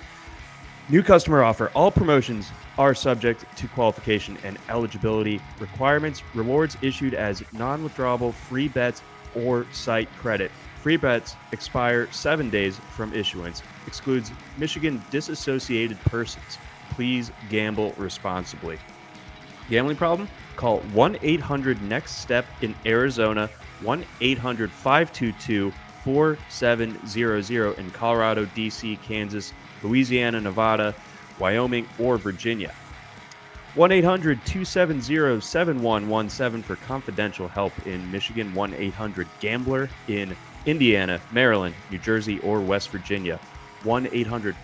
New customer offer. All promotions are subject to qualification and eligibility requirements. Rewards issued as non withdrawable free bets or site credit. Free bets expire seven days from issuance. Excludes Michigan disassociated persons. Please gamble responsibly. Gambling problem? Call 1 800 NEXT STEP in Arizona, 1 800 522 4700 in Colorado, DC, Kansas, Louisiana, Nevada, Wyoming, or Virginia. 1 800 270 7117 for confidential help in Michigan. 1 800 Gambler in Indiana, Maryland, New Jersey, or West Virginia. 1 800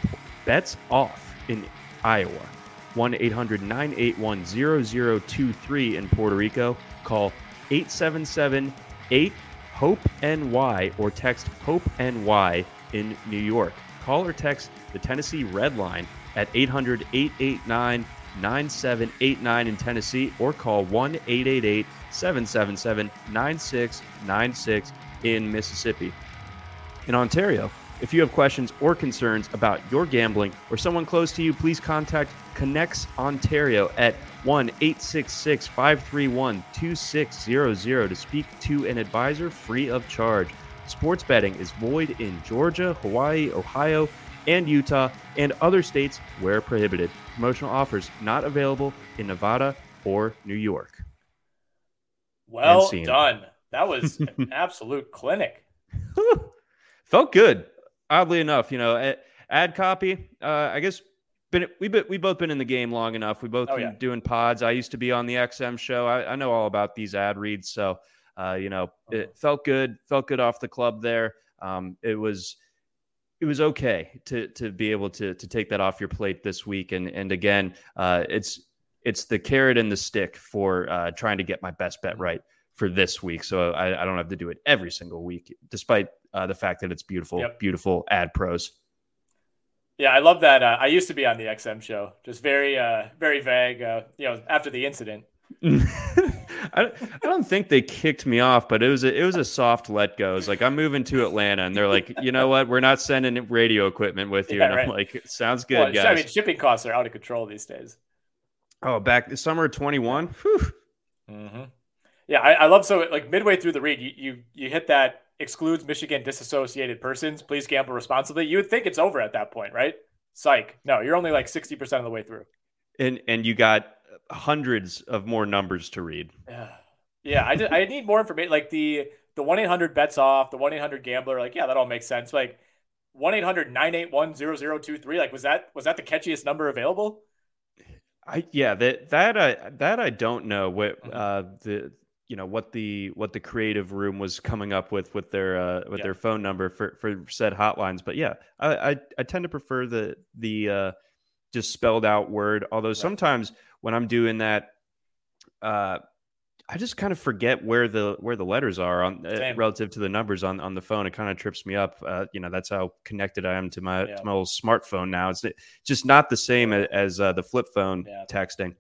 Bets Off in Iowa. 1 800 981 0023 in Puerto Rico. Call 877 8 HOPE NY or text HOPE NY in New York. Call or text the Tennessee Red Line at 800 889 9789 in Tennessee or call 1 888 777 9696 in Mississippi. In Ontario, if you have questions or concerns about your gambling or someone close to you, please contact Connects Ontario at 1 866 531 2600 to speak to an advisor free of charge. Sports betting is void in Georgia, Hawaii, Ohio, and Utah, and other states where prohibited. Promotional offers not available in Nevada or New York. Well done. That was an absolute clinic. Felt good. Oddly enough, you know, ad copy. Uh, I guess been we been, we both been in the game long enough. We both oh, been yeah. doing pods. I used to be on the XM show. I, I know all about these ad reads. So, uh, you know, it uh-huh. felt good. Felt good off the club there. Um, it was it was okay to to be able to to take that off your plate this week. And and again, uh, it's it's the carrot and the stick for uh, trying to get my best bet right for this week. So I, I don't have to do it every single week, despite uh, the fact that it's beautiful, yep. beautiful ad pros. Yeah, I love that. Uh, I used to be on the XM show, just very, uh, very vague. Uh, you know, after the incident. I, I don't think they kicked me off, but it was a, it was a soft let go. It's like I'm moving to Atlanta, and they're like, you know what, we're not sending radio equipment with you. Yeah, and I'm like, sounds good, well, guys. I mean, shipping costs are out of control these days. Oh, back the summer of 21. Mm-hmm. Yeah, I, I, love so like midway through the read, you, you you hit that excludes Michigan disassociated persons. Please gamble responsibly. You would think it's over at that point, right? Psych. No, you're only like 60% of the way through. And and you got hundreds of more numbers to read. Yeah. Yeah, I, just, I need more information like the the 1-800 bets off, the 1-800 gambler like yeah, that all makes sense. Like 1-800-981-0023 like was that was that the catchiest number available? I yeah, that that I that I don't know what mm-hmm. uh the you know what the what the creative room was coming up with with their uh, with yeah. their phone number for for said hotlines. But yeah, I I, I tend to prefer the the uh, just spelled out word. Although right. sometimes when I'm doing that, uh, I just kind of forget where the where the letters are on uh, relative to the numbers on on the phone. It kind of trips me up. Uh, you know, that's how connected I am to my yeah. to my old smartphone now. It's just not the same as, as uh, the flip phone yeah. texting.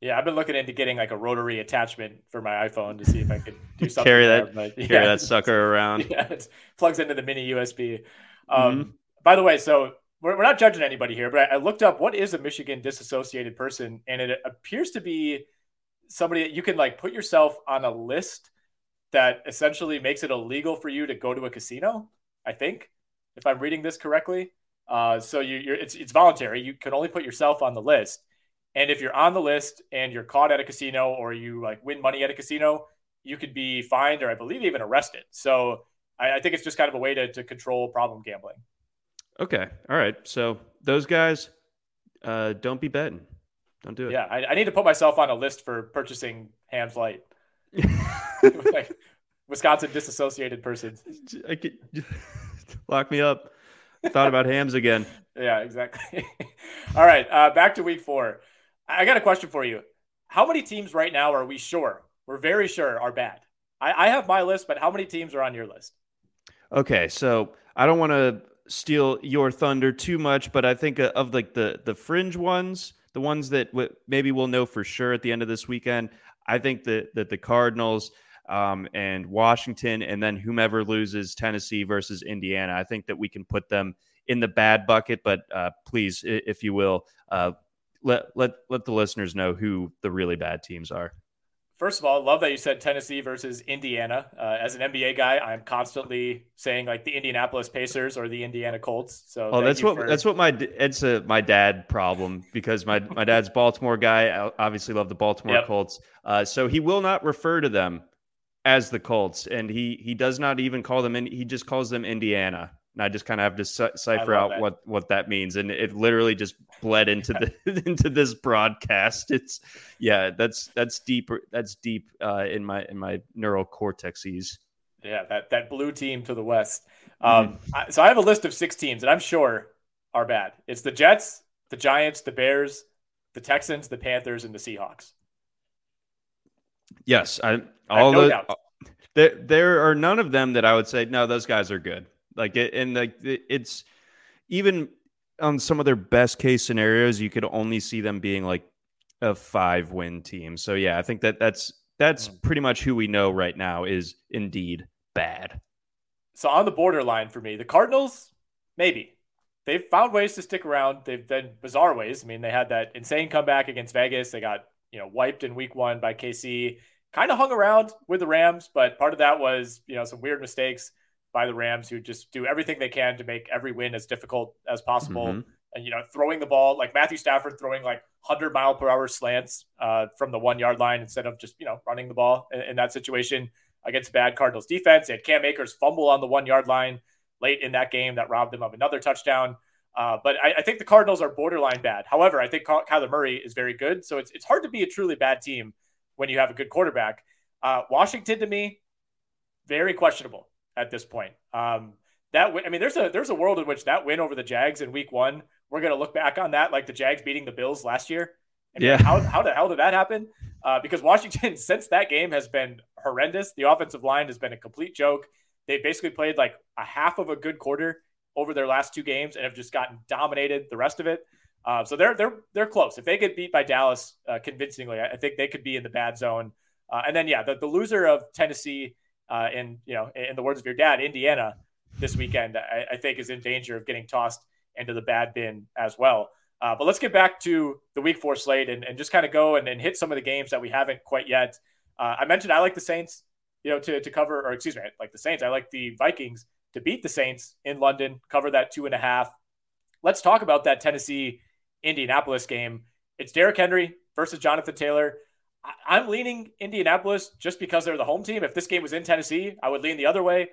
Yeah, I've been looking into getting like a rotary attachment for my iPhone to see if I could do something. carry that, but, yeah, carry that sucker around. Yeah, it plugs into the mini USB. Um, mm-hmm. By the way, so we're, we're not judging anybody here, but I, I looked up what is a Michigan disassociated person, and it appears to be somebody that you can like put yourself on a list that essentially makes it illegal for you to go to a casino. I think, if I'm reading this correctly. Uh, so you, you're it's it's voluntary. You can only put yourself on the list and if you're on the list and you're caught at a casino or you like win money at a casino, you could be fined or I believe even arrested. So I, I think it's just kind of a way to, to control problem gambling. Okay. All right. So those guys, uh, don't be betting. Don't do it. Yeah. I, I need to put myself on a list for purchasing hand flight. like Wisconsin disassociated persons. I could, lock me up. Thought about hams again. Yeah, exactly. All right. Uh, back to week four. I got a question for you. How many teams right now are we sure? We're very sure are bad. I, I have my list, but how many teams are on your list? Okay, so I don't want to steal your thunder too much, but I think of like the the fringe ones, the ones that w- maybe we'll know for sure at the end of this weekend. I think that that the Cardinals um, and Washington, and then whomever loses Tennessee versus Indiana, I think that we can put them in the bad bucket. But uh, please, if you will, uh, let let let the listeners know who the really bad teams are. First of all, love that you said Tennessee versus Indiana. Uh, as an NBA guy, I'm constantly saying like the Indianapolis Pacers or the Indiana Colts. So, oh, that's what for... that's what my it's a my dad problem because my my dad's Baltimore guy. I obviously love the Baltimore yep. Colts. Uh, so he will not refer to them as the Colts, and he he does not even call them in. He just calls them Indiana and I just kind of have to cipher out that. what what that means. And it literally just bled into the into this broadcast. It's yeah, that's that's deeper. That's deep uh, in my in my neural cortexes. Yeah, that that blue team to the west. Um, mm. I, so I have a list of six teams, and I'm sure are bad. It's the Jets, the Giants, the Bears, the Texans, the Panthers, and the Seahawks. Yes, I all I no the. There, there are none of them that I would say no. Those guys are good. Like it, and like it's even on some of their best case scenarios, you could only see them being like a five win team. So yeah, I think that that's that's mm. pretty much who we know right now is indeed bad. So on the borderline for me, the Cardinals, maybe they've found ways to stick around. They've been bizarre ways. I mean, they had that insane comeback against Vegas. They got you know wiped in Week One by KC. Kind of hung around with the Rams, but part of that was you know some weird mistakes by the Rams who just do everything they can to make every win as difficult as possible. Mm-hmm. And, you know, throwing the ball like Matthew Stafford throwing like 100 mile per hour slants uh, from the one yard line instead of just, you know, running the ball in, in that situation against bad Cardinals defense. They had Cam Akers fumble on the one yard line late in that game that robbed them of another touchdown. Uh, but I, I, think the Cardinals are borderline bad. However, I think Kyler Murray is very good. So it's, it's hard to be a truly bad team when you have a good quarterback. Uh, Washington, to me, very questionable at this point. Um, that I mean, there's a there's a world in which that win over the Jags in Week One, we're gonna look back on that like the Jags beating the Bills last year. And yeah. how how the hell did that happen? Uh, because Washington since that game has been horrendous. The offensive line has been a complete joke. They basically played like a half of a good quarter over their last two games and have just gotten dominated the rest of it. Uh, so they're they're they're close. If they get beat by Dallas uh, convincingly, I think they could be in the bad zone. Uh, and then yeah, the, the loser of Tennessee uh, in you know, in the words of your dad, Indiana this weekend, I, I, think is in danger of getting tossed into the bad bin as well. Uh, but let's get back to the week four slate and, and just kind of go and, and, hit some of the games that we haven't quite yet. Uh, I mentioned I like the Saints, you know, to, to cover, or excuse me, like the Saints. I like the Vikings to beat the Saints in London, cover that two and a half. Let's talk about that Tennessee Indianapolis game. It's Derrick Henry versus Jonathan Taylor. I'm leaning Indianapolis just because they're the home team. If this game was in Tennessee, I would lean the other way.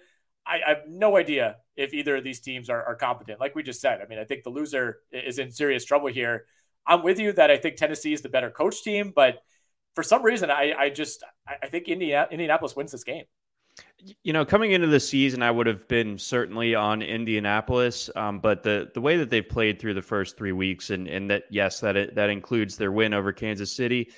I, I have no idea if either of these teams are, are, competent. Like we just said, I mean, I think the loser is in serious trouble here. I'm with you that I think Tennessee is the better coach team, but for some reason, I, I just I think Indiana, Indianapolis wins this game. You know, coming into the season, I would have been certainly on Indianapolis, um, but the the way that they've played through the first three weeks, and and that yes, that it, that includes their win over Kansas City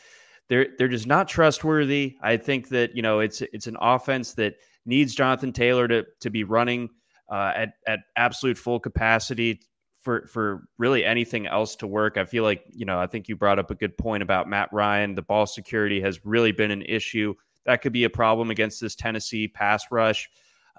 they're they're just not trustworthy. I think that you know it's it's an offense that needs Jonathan Taylor to to be running uh, at at absolute full capacity for for really anything else to work. I feel like you know I think you brought up a good point about Matt Ryan. The ball security has really been an issue. That could be a problem against this Tennessee pass rush.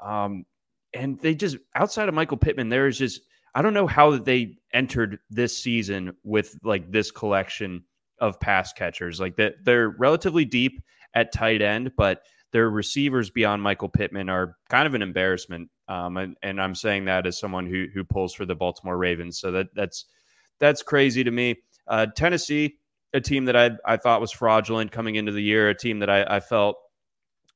Um, and they just outside of Michael Pittman, there is just I don't know how they entered this season with like this collection of pass catchers. Like that, they're relatively deep at tight end, but their receivers beyond Michael Pittman are kind of an embarrassment. Um, and, and I'm saying that as someone who who pulls for the Baltimore Ravens. So that that's that's crazy to me. Uh, Tennessee, a team that I I thought was fraudulent coming into the year, a team that I, I felt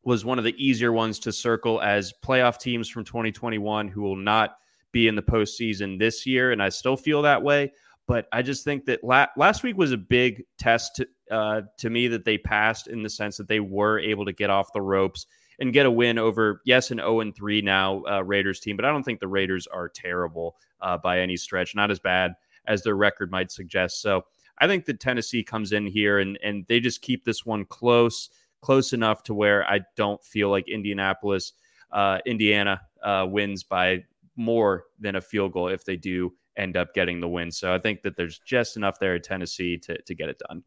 was one of the easier ones to circle as playoff teams from 2021 who will not be in the postseason this year, and I still feel that way. But I just think that la- last week was a big test to, uh, to me that they passed in the sense that they were able to get off the ropes and get a win over, yes, an 0 and 3 now uh, Raiders team. But I don't think the Raiders are terrible uh, by any stretch, not as bad as their record might suggest. So I think that Tennessee comes in here and, and they just keep this one close, close enough to where I don't feel like Indianapolis, uh, Indiana uh, wins by more than a field goal if they do end up getting the win. So I think that there's just enough there at Tennessee to, to get it done.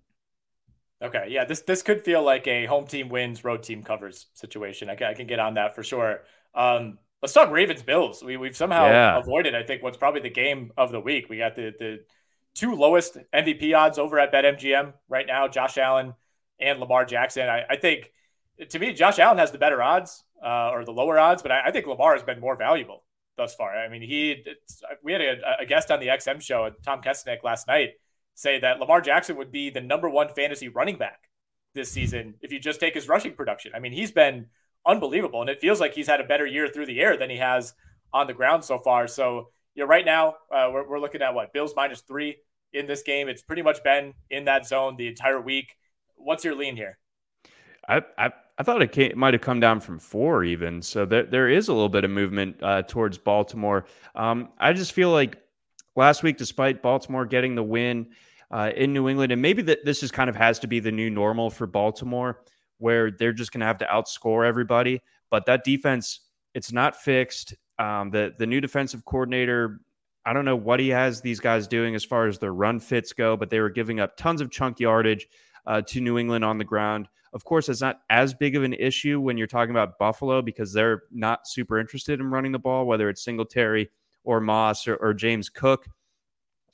Okay, yeah, this this could feel like a home team wins, road team covers situation. I can, I can get on that for sure. Um, let's talk Ravens Bills. We we've somehow yeah. avoided, I think, what's probably the game of the week. We got the the two lowest MVP odds over at BetMGM right now. Josh Allen and Lamar Jackson. I, I think to me, Josh Allen has the better odds uh, or the lower odds, but I, I, think Lamar has been more valuable thus far. I mean, he we had a, a, guest on the XM show, Tom Kessenich, last night say that Lamar Jackson would be the number one fantasy running back this season if you just take his rushing production. I mean, he's been unbelievable, and it feels like he's had a better year through the air than he has on the ground so far. So, you know, right now uh, we're, we're looking at what Bills minus three in this game. It's pretty much been in that zone the entire week. What's your lean here? I, I I thought it, it might have come down from four even. So there, there is a little bit of movement uh, towards Baltimore. Um, I just feel like last week, despite Baltimore getting the win uh, in New England, and maybe that this is kind of has to be the new normal for Baltimore, where they're just going to have to outscore everybody. But that defense, it's not fixed. Um, the the new defensive coordinator, I don't know what he has these guys doing as far as their run fits go, but they were giving up tons of chunk yardage uh, to New England on the ground. Of course, it's not as big of an issue when you're talking about Buffalo because they're not super interested in running the ball, whether it's Singletary or Moss or, or James Cook.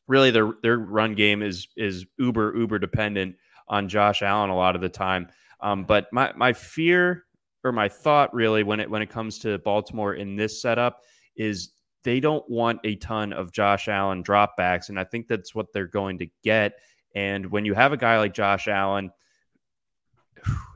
Really, their their run game is is uber uber dependent on Josh Allen a lot of the time. Um, but my my fear or my thought really when it when it comes to Baltimore in this setup is they don't want a ton of Josh Allen dropbacks, and I think that's what they're going to get. And when you have a guy like Josh Allen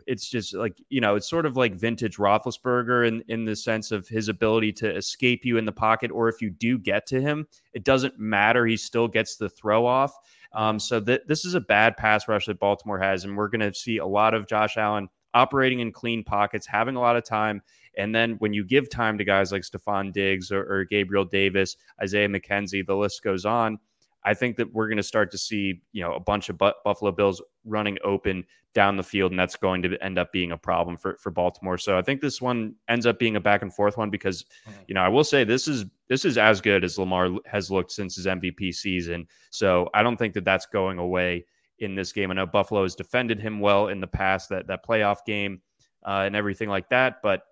it's just like you know it's sort of like vintage Roethlisberger in in the sense of his ability to escape you in the pocket, or if you do get to him, it doesn't matter. He still gets the throw off. Um, so th- this is a bad pass rush that Baltimore has, and we're going to see a lot of Josh Allen operating in clean pockets, having a lot of time. And then when you give time to guys like Stefon Diggs or, or Gabriel Davis, Isaiah McKenzie, the list goes on. I think that we're going to start to see, you know, a bunch of Buffalo Bills running open down the field, and that's going to end up being a problem for, for Baltimore. So I think this one ends up being a back and forth one because, mm-hmm. you know, I will say this is this is as good as Lamar has looked since his MVP season. So I don't think that that's going away in this game. I know Buffalo has defended him well in the past, that that playoff game uh, and everything like that, but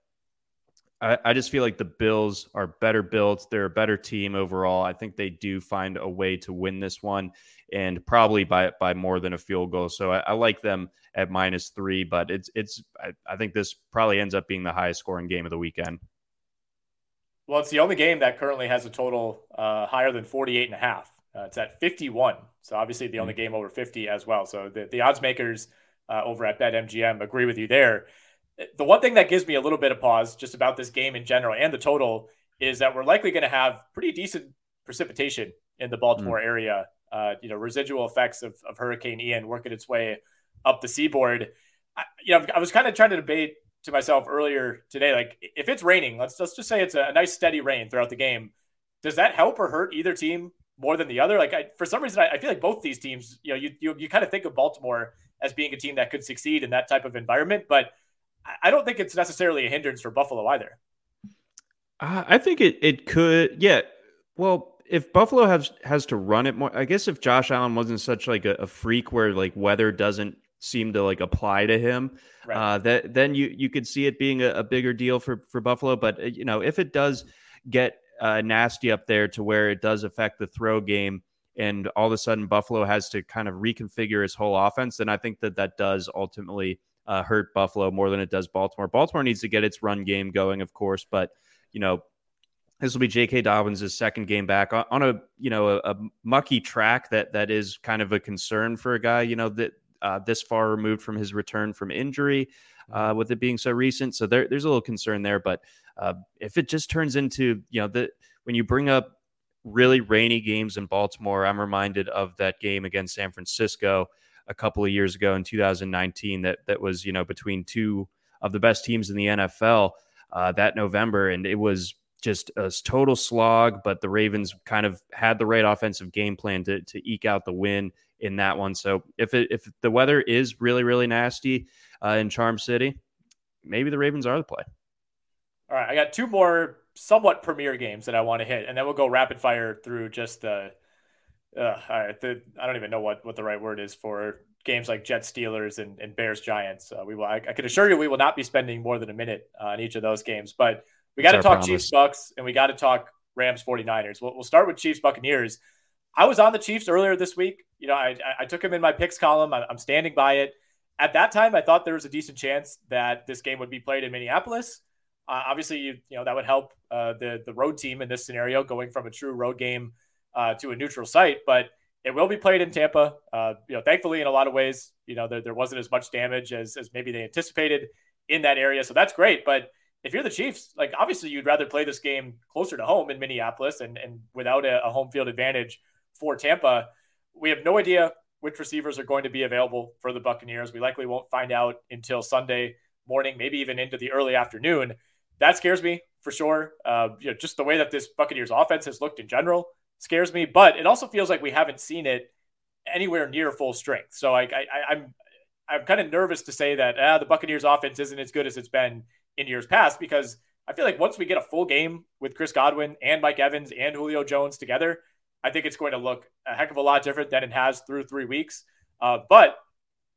I, I just feel like the Bills are better built. They're a better team overall. I think they do find a way to win this one, and probably by by more than a field goal. So I, I like them at minus three, but it's it's I, I think this probably ends up being the highest scoring game of the weekend. Well, it's the only game that currently has a total uh, higher than 48 and a half. Uh, it's at 51. So obviously the only mm-hmm. game over 50 as well. So the, the odds makers uh, over at BetMGM agree with you there the one thing that gives me a little bit of pause just about this game in general and the total is that we're likely going to have pretty decent precipitation in the Baltimore mm. area. Uh, you know, residual effects of, of Hurricane Ian working its way up the seaboard. I, you know, I was kind of trying to debate to myself earlier today, like if it's raining, let's let's just say it's a, a nice steady rain throughout the game. Does that help or hurt either team more than the other? Like I, for some reason, I, I feel like both these teams, you know, you, you you kind of think of Baltimore as being a team that could succeed in that type of environment, but I don't think it's necessarily a hindrance for Buffalo either. Uh, I think it it could. Yeah. Well, if Buffalo has has to run it more, I guess if Josh Allen wasn't such like a, a freak where like weather doesn't seem to like apply to him, right. uh, that then you you could see it being a, a, bigger deal for for Buffalo. But uh, you know, if it does get uh, nasty up there to where it does affect the throw game, and all of a sudden Buffalo has to kind of reconfigure his whole offense, then I think that that does ultimately uh, hurt Buffalo more than it does Baltimore. Baltimore needs to get its run game going, of course, but you know this will be J.K. Dobbins' second game back on, on a you know a, a, mucky track that that is kind of a concern for a guy you know that uh, this far removed from his return from injury, uh, mm-hmm. with it being so recent. So there, there's a little concern there. But uh, if it just turns into you know that when you bring up really rainy games in Baltimore, I'm reminded of that game against San Francisco a couple of years ago in 2019 that that was you know between two of the best teams in the NFL uh, that November, and it was just a total slog. But the Ravens kind of had the right offensive game plan to to eke out the win in that one. So if it, if the weather is really really nasty uh, in Charm City, maybe the Ravens are the play. All right, I got two more somewhat premier games that I want to hit, and then we'll go rapid fire through just the uh, the, I don't even know what, what the right word is for games like Jets Steelers and, and Bears Giants. Uh, we will, I, I, can assure you, we will not be spending more than a minute uh, on each of those games. But we got to talk promise. Chiefs Bucs and we got to talk Rams 49ers. We'll, we'll start with Chiefs Buccaneers. I was on the Chiefs earlier this week. You know, I, I took him in my picks column. I, am standing by it. at that time, I thought there was a decent chance that this game would be played in Minneapolis. Uh, obviously, you, you know that would help uh, the the road team in this scenario, going from a true road game uh, to a neutral site. But it will be played in Tampa. Uh, you know, thankfully, in a lot of ways, you know there, there wasn't as much damage as as maybe they anticipated in that area, so that's great. But if you're the Chiefs, like obviously you'd rather play this game closer to home in Minneapolis and and without a, a home field advantage for Tampa. We have no idea which receivers are going to be available for the Buccaneers. We likely won't find out until Sunday morning, maybe even into the early afternoon that scares me for sure. Uh, you know, just the way that this Buccaneers offense has looked in general scares me, but it also feels like we haven't seen it anywhere near full strength. So I, I, I'm I'm kind of nervous to say that ah, the Buccaneers offense isn't as good as it's been in years past because I feel like once we get a full game with Chris Godwin and Mike Evans and Julio Jones together, I think it's going to look a heck of a lot different than it has through three weeks. Uh, but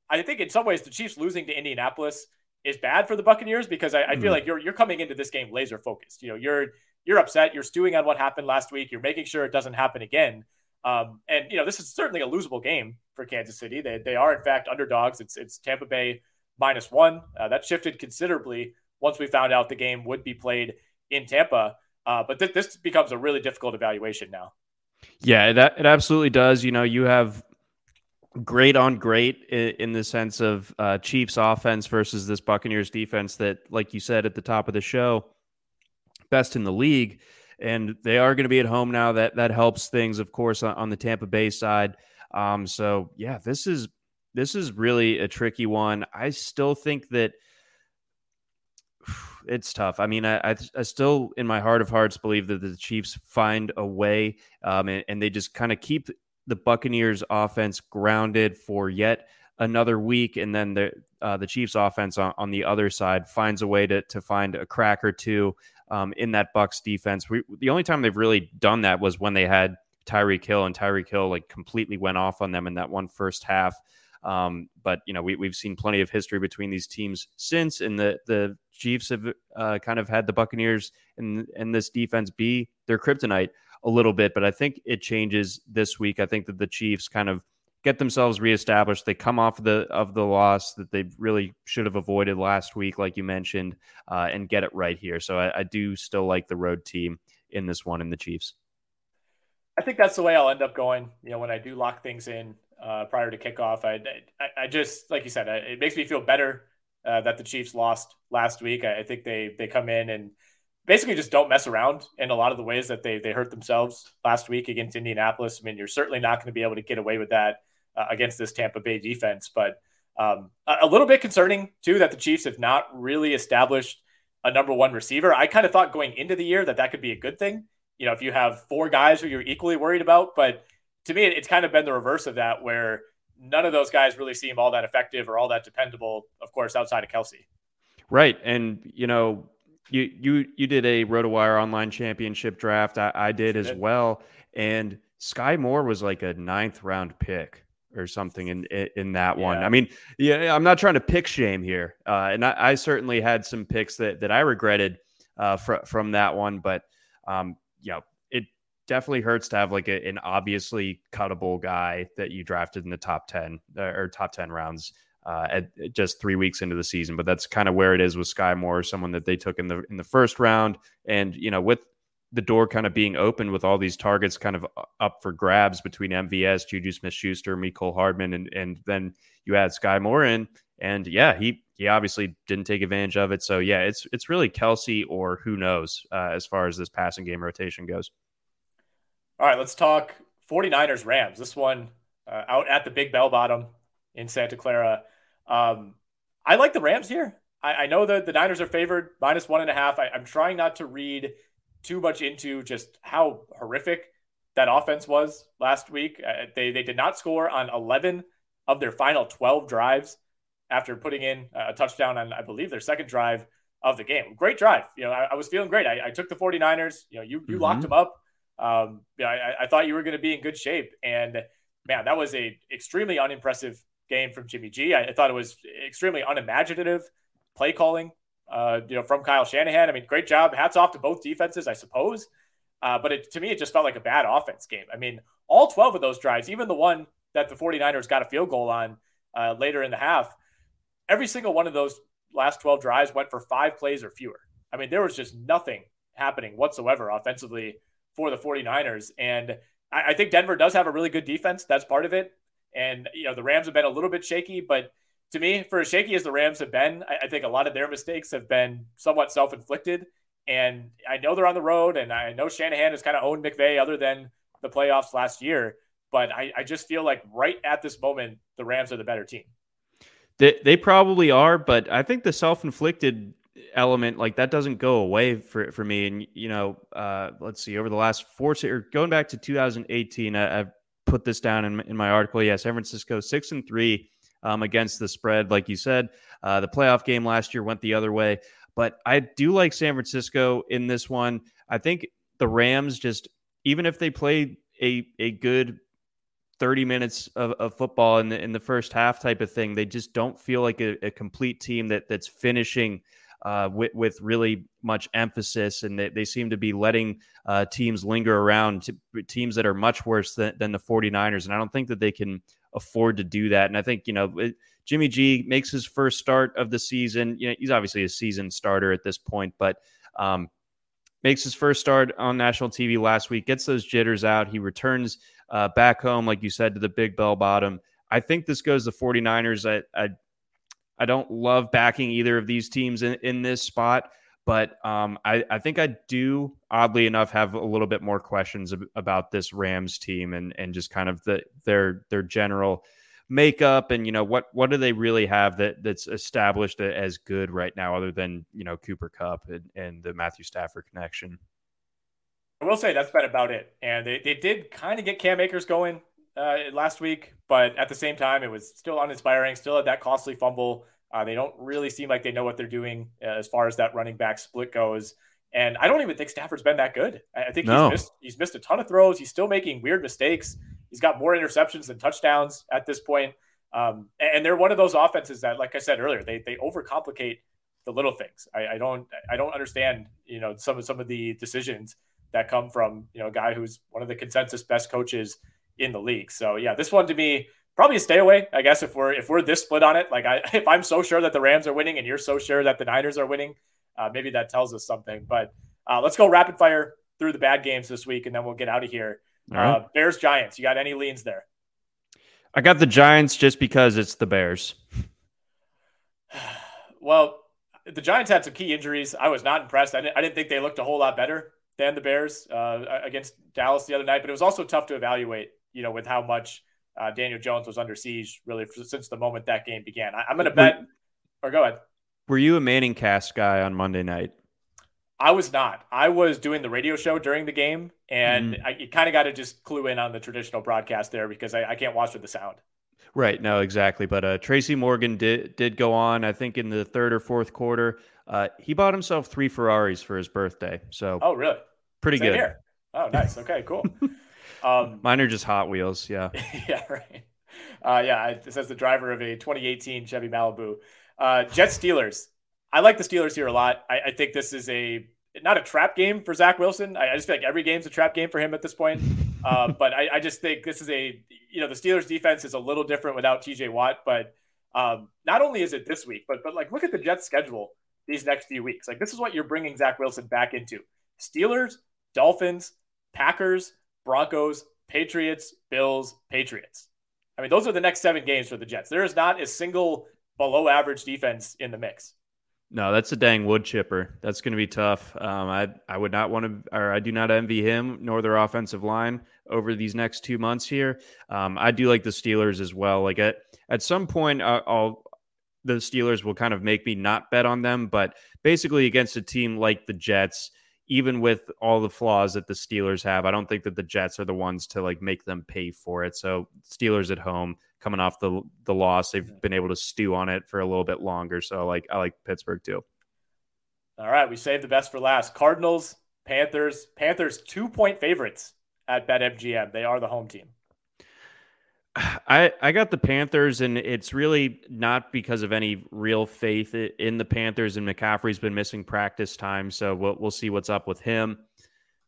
I think in some ways the Chiefs losing to Indianapolis is bad for the Buccaneers because I, I feel mm. like you're you're coming into this game laser focused. You know, you're you're upset. You're stewing on what happened last week. You're making sure it doesn't happen again. Um, and you know, this is certainly a losable game for Kansas City. They they are in fact underdogs. It's it's Tampa Bay minus one. Uh, that shifted considerably once we found out the game would be played in Tampa. Uh, but th- this becomes a really difficult evaluation now. Yeah, that it absolutely does. You know, you have great on great in, in the sense of uh, Chiefs offense versus this Buccaneers defense that, like you said at the top of the show, best in the league. And they are going to be at home now. That that helps things, of course, on, on the Tampa Bay side. Um, so yeah, this is this is really a tricky one. I still think that it's tough. I mean, I, I, I, still, in my heart of hearts, believe that the Chiefs find a way, um, and, and, they just kind of keep the Buccaneers offense grounded for yet another week, and then the uh, the Chiefs offense on, on, the other side finds a way to to find a crack or two um, in that Bucs defense. We, the only time they've really done that was when they had Tyreek Hill, and Tyreek Hill like completely went off on them in that one first half. Um, but you know we, we've seen plenty of history between these teams since, and the the Chiefs have uh, kind of had the Buccaneers and and this defense be their kryptonite a little bit, but I think it changes this week. I think that the Chiefs kind of get themselves reestablished. They come off the of the loss that they really should have avoided last week, like you mentioned, uh, and get it right here. So I, I, do still like the road team in this one in the Chiefs. I think that's the way I'll end up going. You know, when I do lock things in uh, prior to kickoff, I, I, I just like you said, it makes me feel better uh, that the Chiefs lost last week. I, I think they they come in and basically just don't mess around in a lot of the ways that they they hurt themselves last week against Indianapolis. I mean, you're certainly not going to be able to get away with that uh, against this Tampa Bay defense, but um, a, little bit concerning too that the Chiefs have not really established a number one receiver. I kind of thought going into the year that that could be a good thing. You know, if you have four guys who you're equally worried about, but to me, it's kind of been the reverse of that, where none of those guys really seem all that effective or all that dependable. Of course, outside of Kelce, Right, and you know you you you did a RotoWire online championship draft. I, I did as well, and Skyy Moore was like a ninth round pick or something in in that yeah. one. I mean, yeah, I'm not trying to pick shame here, uh, and I, I, certainly had some picks that that I regretted uh, fr- from that one, but um, you know, it definitely hurts to have like a, an obviously cuttable guy that you drafted in the top ten uh, or top ten rounds uh, at just three weeks into the season. But that's kind of where it is with Skyy Moore, someone that they took in the in the first round, and you know with the door kind of being open with all these targets kind of up for grabs between MVS, Juju Smith Schuster, Mecole Hardman, and and then you add Skyy Moore in, and yeah, he he obviously didn't take advantage of it. So yeah, it's it's really Kelce or who knows uh, as far as this passing game rotation goes. All right, let's talk 49ers Rams. This one uh, out at the Big Bell Bottom in Santa Clara. Um, I like the Rams here. I, I, know that the Niners are favored minus one and a half. I, I'm trying not to read too much into just how horrific that offense was last week. Uh, they they did not score on 11 of their final 12 drives after putting in a touchdown on I believe their second drive of the game. Great drive. You know, I, I was feeling great. I, I, took the 49ers. You know, you you mm-hmm. locked them up. Um, yeah, I, I thought you were going to be in good shape, and man, that was a extremely unimpressive game from Jimmy G. I, I thought it was extremely unimaginative play calling, uh, you know, from Kyle Shanahan. I mean, great job. Hats off to both defenses, I suppose. Uh, but it, to me, it just felt like a bad offense game. I mean, all 12 of those drives, even the one that the 49ers got a field goal on uh, later in the half, every single one of those last 12 drives went for five plays or fewer. I mean, there was just nothing happening whatsoever offensively for the 49ers. And I, I think Denver does have a really good defense. That's part of it. And, you know, the Rams have been a little bit shaky, but to me, for as shaky as the Rams have been, I, I think a lot of their mistakes have been somewhat self inflicted. And I know they're on the road, and I know Shanahan has kind of owned McVay other than the playoffs last year. But I, I just feel like right at this moment, the Rams are the better team. They, they probably are, but I think the self inflicted element like that doesn't go away for for me. And you know, uh, let's see, over the last four or going back to 2018, I, have put this down in, in my article. Yeah, San Francisco six and three um, against the spread, like you said. Uh, the playoff game last year went the other way, but I do like San Francisco in this one. I think the Rams just even if they play a a good 30 minutes of, of football in the in the first half type of thing, they just don't feel like a, a complete team that that's finishing uh, with, with really much emphasis, and they, they seem to be letting uh, teams linger around, teams that are much worse than, than the 49ers. And I don't think that they can afford to do that. And I think, you know, it, Jimmy G makes his first start of the season. You know, he's obviously a season starter at this point, but um, makes his first start on national TV last week, gets those jitters out. He returns uh, back home, like you said, to the big bell bottom. I think this goes the 49ers. I, I I don't love backing either of these teams in, in this spot, but um, I, I think I do, oddly enough, have a little bit more questions ab- about this Rams team and and just kind of the their their general makeup and you know what what do they really have that that's established as good right now other than you know Cooper Kupp and, and the Matthew Stafford connection. I will say that's been about it, and they, they did kind of get Cam Akers going uh, last week, but at the same time, it was still uninspiring. Still had that costly fumble. Uh, they don't really seem like they know what they're doing uh, as far as that running back split goes. And I don't even think Stafford's been that good. I, think no. he's missed he's missed a ton of throws. He's still making weird mistakes. He's got more interceptions than touchdowns at this point. Um, and they're one of those offenses that, like I said earlier, they they overcomplicate the little things. I, I don't I don't understand you know some of some of the decisions that come from you know a guy who's one of the consensus best coaches in the league. So yeah, this one to me probably a stay away. I guess if we're if we're this split on it, like I if I'm so sure that the Rams are winning and you're so sure that the Niners are winning, uh, maybe that tells us something. But uh, let's go rapid fire through the bad games this week, and then we'll get out of here. Right. Uh, Bears Giants. You got any leans there? I got the Giants just because it's the Bears. well, the Giants had some key injuries. I was not impressed. I didn't, I didn't think they looked a whole lot better than the Bears uh, against Dallas the other night, but it was also tough to evaluate you know, with how much uh, Daniel Jones was under siege really since the moment that game began. I, am going to bet, or go ahead. Were you a ManningCast guy on Monday night? I was not. I was doing the radio show during the game, and mm. I, you kind of got to just clue in on the traditional broadcast there because I, I can't watch with the sound. Right. No, exactly. But uh, Tracy Morgan did did go on. I think in the third or fourth quarter, uh, he bought himself three Ferraris for his birthday. So, oh, really? Pretty Same good. Here. Oh, nice. Okay, cool. Um, Mine are just Hot Wheels. Yeah. yeah. Right. Uh, yeah. It says the driver of a 2018 Chevy Malibu. Uh, Jet Steelers. I like the Steelers here a lot. I, I, think this is a not a trap game for Zach Wilson. I, I, just feel like every game's a trap game for him at this point. Uh, but I, I, just think this is a you know the Steelers defense is a little different without T.J. Watt. But um, not only is it this week, but but like look at the Jets schedule these next few weeks. Like this is what you're bringing Zach Wilson back into: Steelers, Dolphins, Packers, Broncos, Patriots, Bills, Patriots. I mean, those are the next seven games for the Jets. There is not a single below average defense in the mix. No, that's a dang wood chipper. That's going to be tough. Um, I I would not want to, or I do not envy him nor their offensive line over these next two months here. Um, I do like the Steelers as well. Like at at some point, uh, I'll the Steelers will kind of make me not bet on them, but basically against a team like the Jets even with all the flaws that the Steelers have, I don't think that the Jets are the ones to like make them pay for it. So Steelers at home, coming off the the loss, they've been able to stew on it for a little bit longer. So like I like Pittsburgh too. All right, we saved the best for last. Cardinals, Panthers, Panthers two point favorites at BetMGM. They are the home team. I I got the Panthers, and it's really not because of any real faith in the Panthers. And McCaffrey's been missing practice time, so we'll we'll see what's up with him.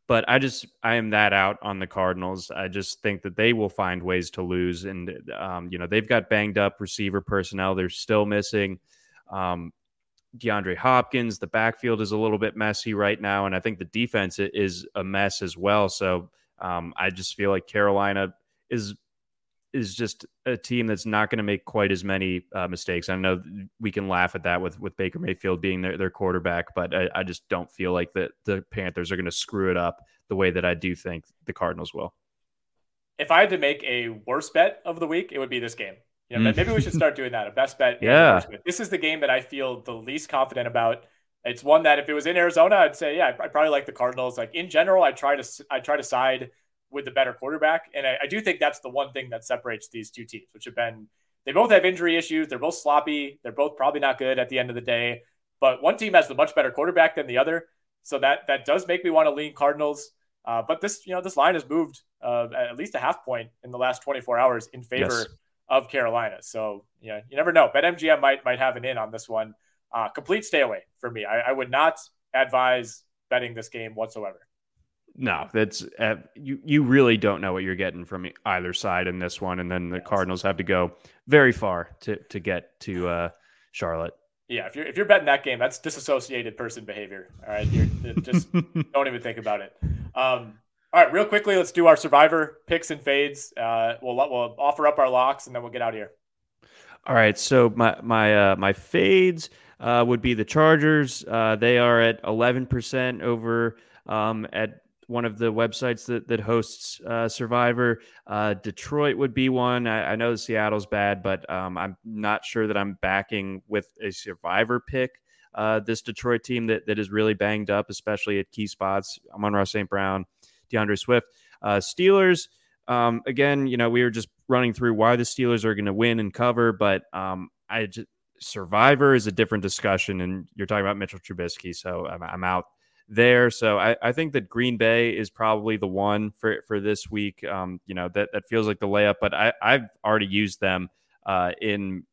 but I just I am that out on the Cardinals. I just think that they will find ways to lose, and um, you know they've got banged up receiver personnel. They're still missing um, DeAndre Hopkins. The backfield is a little bit messy right now, and I think the defense is a mess as well. So um, I just feel like Carolina is is just a team that's not going to make quite as many uh, mistakes. I know we can laugh at that with with Baker Mayfield being their, their quarterback, but I, I just don't feel like the the Panthers are going to screw it up the way that I do think the Cardinals will. If I had to make a worst bet of the week, it would be this game. You know, mm. maybe we should start doing that. A best bet. Yeah. This is the game that I feel the least confident about. It's one that if it was in Arizona, I'd say, yeah, I probably like the Cardinals. Like in general, I try to I try to side with the better quarterback. And I, I, do think that's the one thing that separates these two teams, which have been they both have injury issues. They're both sloppy. They're both probably not good at the end of the day. But one team has the much better quarterback than the other. So that that does make me want to lean Cardinals. Uh, but this, you know, this line has moved uh, at least a half point in the last 24 hours in favor yes. of Carolina. So yeah, you never know. BetMGM might might have an in on this one. Uh, complete stay away for me. I, I would not advise betting this game whatsoever. No, that's uh, you. You really don't know what you're getting from either side in this one, and then the. Cardinals have to go very far to to get to uh, Charlotte. Yeah, if you're if you're betting that game, that's disassociated person behavior. All right, you're, just don't even think about it. Um, all right, real quickly, let's do our survivor picks and fades. Uh, we'll we'll offer up our locks, and then we'll get out of here. All right, so my my uh, my fades uh, would be the Chargers. Uh, they are at eleven percent over um, at one of the websites that that hosts uh, Survivor. Uh, Detroit would be one. I, I know Seattle's bad, but um, I'm not sure that I'm backing with a Survivor pick. Uh, this Detroit team that, that is really banged up, especially at key spots. Amon-Ra St. Brown, D'Andre Swift. Uh, Steelers, um, again, you know, we were just running through why the Steelers are going to win and cover, but um, I just, Survivor is a different discussion, and you're talking about Mitchell Trubisky, so I'm, I'm out there. So I, I, think that Green Bay is probably the one for for this week. Um, you know that that feels like the layup, but I, I've already used them uh, in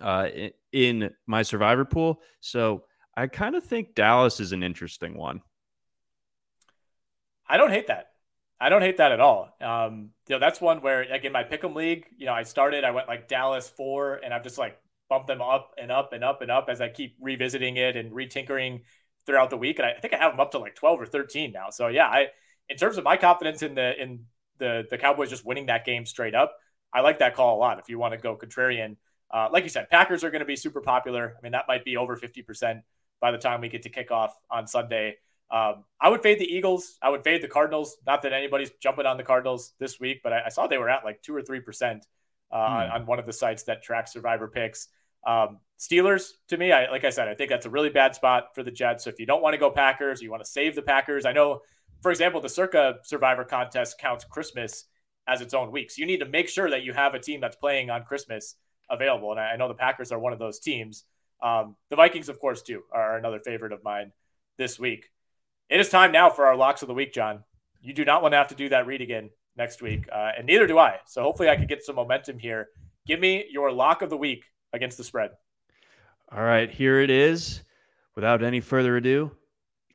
uh, in my survivor pool. So I kind of think Dallas is an interesting one. I don't hate that. I don't hate that at all. Um, you know, that's one where like in my pick'em league, you know, I started, I went like Dallas four, and I've just like bumped them up and up and up and up as I keep revisiting it and retinkering throughout the week, and I think I have them up to like 12 or 13 now. So yeah, I in terms of my confidence in the in the the Cowboys just winning that game straight up, I like that call a lot. If you want to go contrarian, uh, like you said, Packers are going to be super popular. I mean, that might be over 50 percent by the time we get to kickoff on Sunday. Um, I would fade the Eagles. I would fade the Cardinals. Not that anybody's jumping on the Cardinals this week, but I, I saw they were at like two or three percent uh, hmm. on, on one of the sites that tracks Survivor picks. Um, Steelers, to me, I like I said, I think that's a really bad spot for the Jets. So if you don't want to go Packers, you want to save the Packers. I know, for example, the Circa Survivor contest counts Christmas as its own week. So you need to make sure that you have a team that's playing on Christmas available. And I know the Packers are one of those teams. Um, the Vikings, of course, too, are another favorite of mine this week. It is time now for our locks of the week, John. You do not want to have to do that read again next week, uh, and neither do I. So hopefully I can get some momentum here. Give me your lock of the week against the spread. All right, here it is. Without any further ado,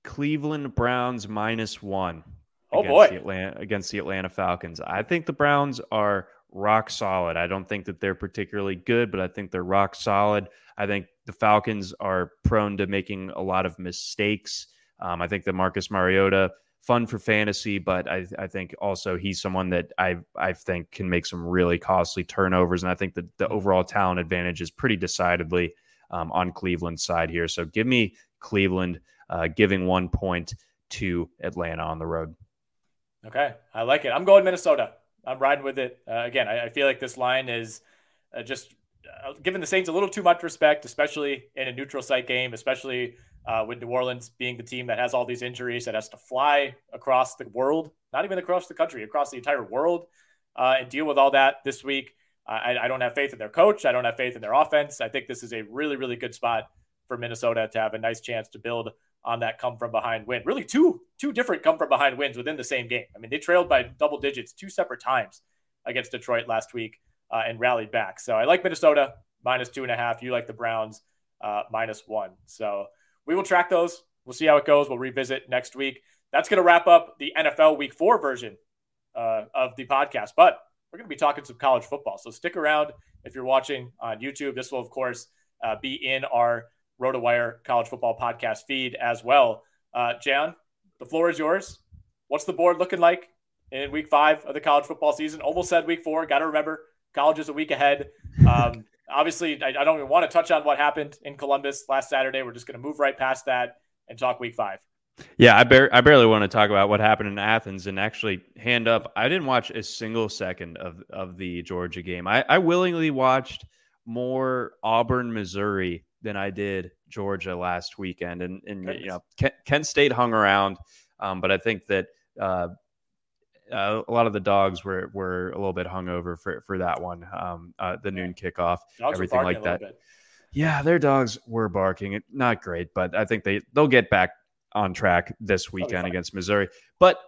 Cleveland Browns minus one. Oh boy, the Atlanta, against the Atlanta Falcons. I think the Browns are rock solid. I don't think that they're particularly good, but I think they're rock solid. I think the Falcons are prone to making a lot of mistakes. Um, I think that Marcus Mariota fun for fantasy, but I, I think also he's someone that I I think can make some really costly turnovers, and I think that the mm-hmm. overall talent advantage is pretty decidedly um, on Cleveland's side here. So give me Cleveland uh, giving one point to Atlanta on the road. Okay, I like it. I'm going Minnesota. I'm riding with it. Uh, again, I, I, feel like this line is uh, just uh, giving the Saints a little too much respect, especially in a neutral site game, especially uh, with New Orleans being the team that has all these injuries, that has to fly across the world, not even across the country, across the entire world, uh, and deal with all that this week. I, I, don't have faith in their coach. I don't have faith in their offense. I think this is a really, really good spot for Minnesota to have a nice chance to build on that come from behind win. Really, two two different come from behind wins within the same game. I mean, they trailed by double digits two separate times against Detroit last week uh, and rallied back. So I like Minnesota minus two and a half. You like the Browns uh, minus one. So we will track those. We'll see how it goes. We'll revisit next week. that's going to wrap up the NFL Week Four version uh, of the podcast. But we're going to be talking some college football. So stick around if you're watching on YouTube. This will, of course, uh, be in our RotoWire College Football Podcast feed as well. Uh, John, the floor is yours. What's the board looking like in week five of the college football season? Almost said week four. Got to remember, college is a week ahead. Um, obviously, I, I, don't even want to touch on what happened in Columbus last Saturday. We're just going to move right past that and talk week five. Yeah, I, bar- I barely want to talk about what happened in Athens and actually hand up. I didn't watch a single second of, of the Georgia game. I, I willingly watched more Auburn, Missouri than I did Georgia last weekend. And, and you know, Kent, Kent State hung around, um, but I think that uh, uh, a lot of the dogs were were a little bit hungover for for that one. Um, uh, the noon kickoff, dogs everything like that. Yeah, their dogs were barking. Not great, but I think they they'll get back on track this weekend against Missouri. But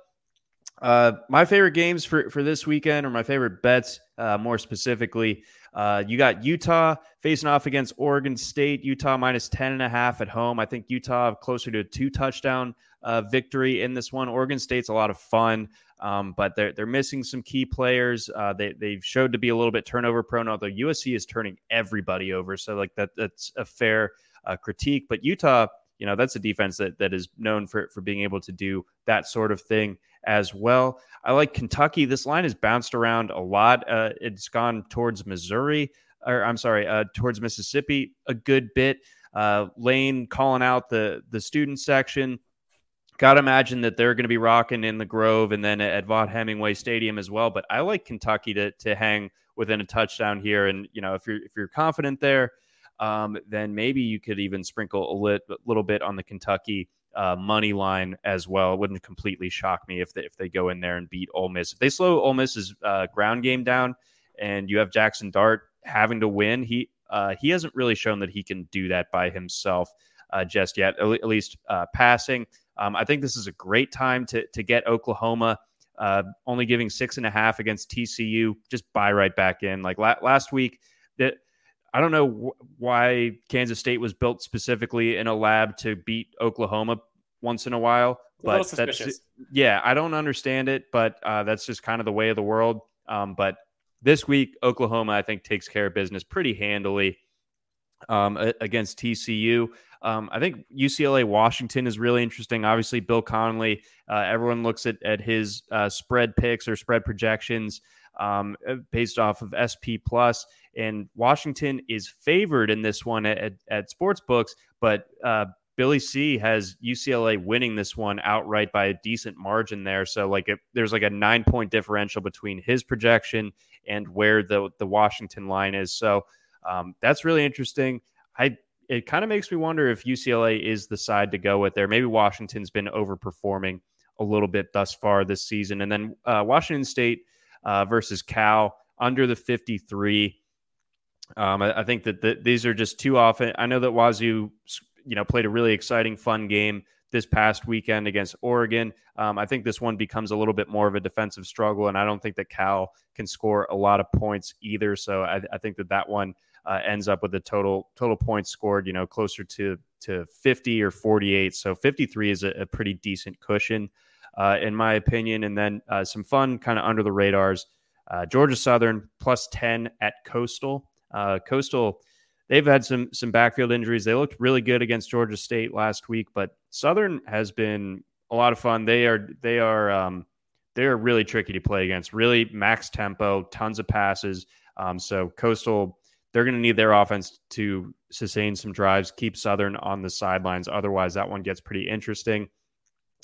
uh, my favorite games for for this weekend, or my favorite bets, uh, more specifically, uh, you got Utah facing off against Oregon State. Utah minus 10 and a half at home. I think Utah closer to a two touchdown uh, victory in this one. Oregon State's a lot of fun, um, but they're, they're missing some key players. Uh, they, they've showed to be a little bit turnover prone, although USC is turning everybody over. So, like, that that's a fair uh, critique. But Utah, you know, that's a defense that, that is known for, for being able to do that sort of thing as well. I like Kentucky. This line has bounced around a lot. Uh, it's gone towards Missouri, or I'm sorry, uh, towards Mississippi a good bit. Uh, Lane calling out the the student section. Got to imagine that they're going to be rocking in the Grove and then at Vaught Hemingway Stadium as well. But I like Kentucky to to hang within a touchdown here, and you know if you're if you're confident there, um, then maybe you could even sprinkle a lit, little bit on the Kentucky uh, money line as well. It wouldn't completely shock me if they, if they go in there and beat Ole Miss. If they slow Ole Miss's uh, ground game down, and you have Jackson Dart having to win, he uh, he hasn't really shown that he can do that by himself uh, just yet. At, least uh, passing. Um, I think this is a great time to to get Oklahoma. Uh, only giving six and a half against TCU, just buy right back in. Like la- last week, that I don't know wh- why Kansas State was built specifically in a lab to beat Oklahoma once in a while, but a that's yeah, I don't understand it, but uh, that's just kind of the way of the world. Um, but this week, Oklahoma, I think, takes care of business pretty handily um, against TCU. Um, I think UCLA Washington is really interesting. Obviously, Bill Connelly, uh, everyone looks at, at his uh, spread picks or spread projections um, uh, based off of SP Plus. And Washington is favored in this one at, at sports books, but uh, Billy C has UCLA winning this one outright by a decent margin there. So like there's like a nine point differential between his projection and where the the Washington line is. So um, that's really interesting. I it kind of makes me wonder if UCLA is the side to go with there. Maybe Washington's been overperforming a little bit thus far this season, and then uh, Washington State uh, versus Cal under the 53. Um, I, I, think that the, these are just too often. I know that Wazoo, you know, played a really exciting, fun game this past weekend against Oregon. Um, I think this one becomes a little bit more of a defensive struggle, and I don't think that Cal can score a lot of points either. So I, I think that that one uh, ends up with a total total points scored, you know, closer to to 50 or 48. So 53 is a, a pretty decent cushion, uh, in my opinion. And then uh, some fun kind of under the radars. Uh, Georgia Southern plus 10 at Coastal. Uh, Coastal, they've had some some backfield injuries. They looked really good against Georgia State last week, but Southern has been a lot of fun. They are they are um, they are really tricky to play against. Really max tempo, tons of passes. Um, so Coastal, they're going to need their offense to sustain some drives, keep Southern on the sidelines. Otherwise, that one gets pretty interesting.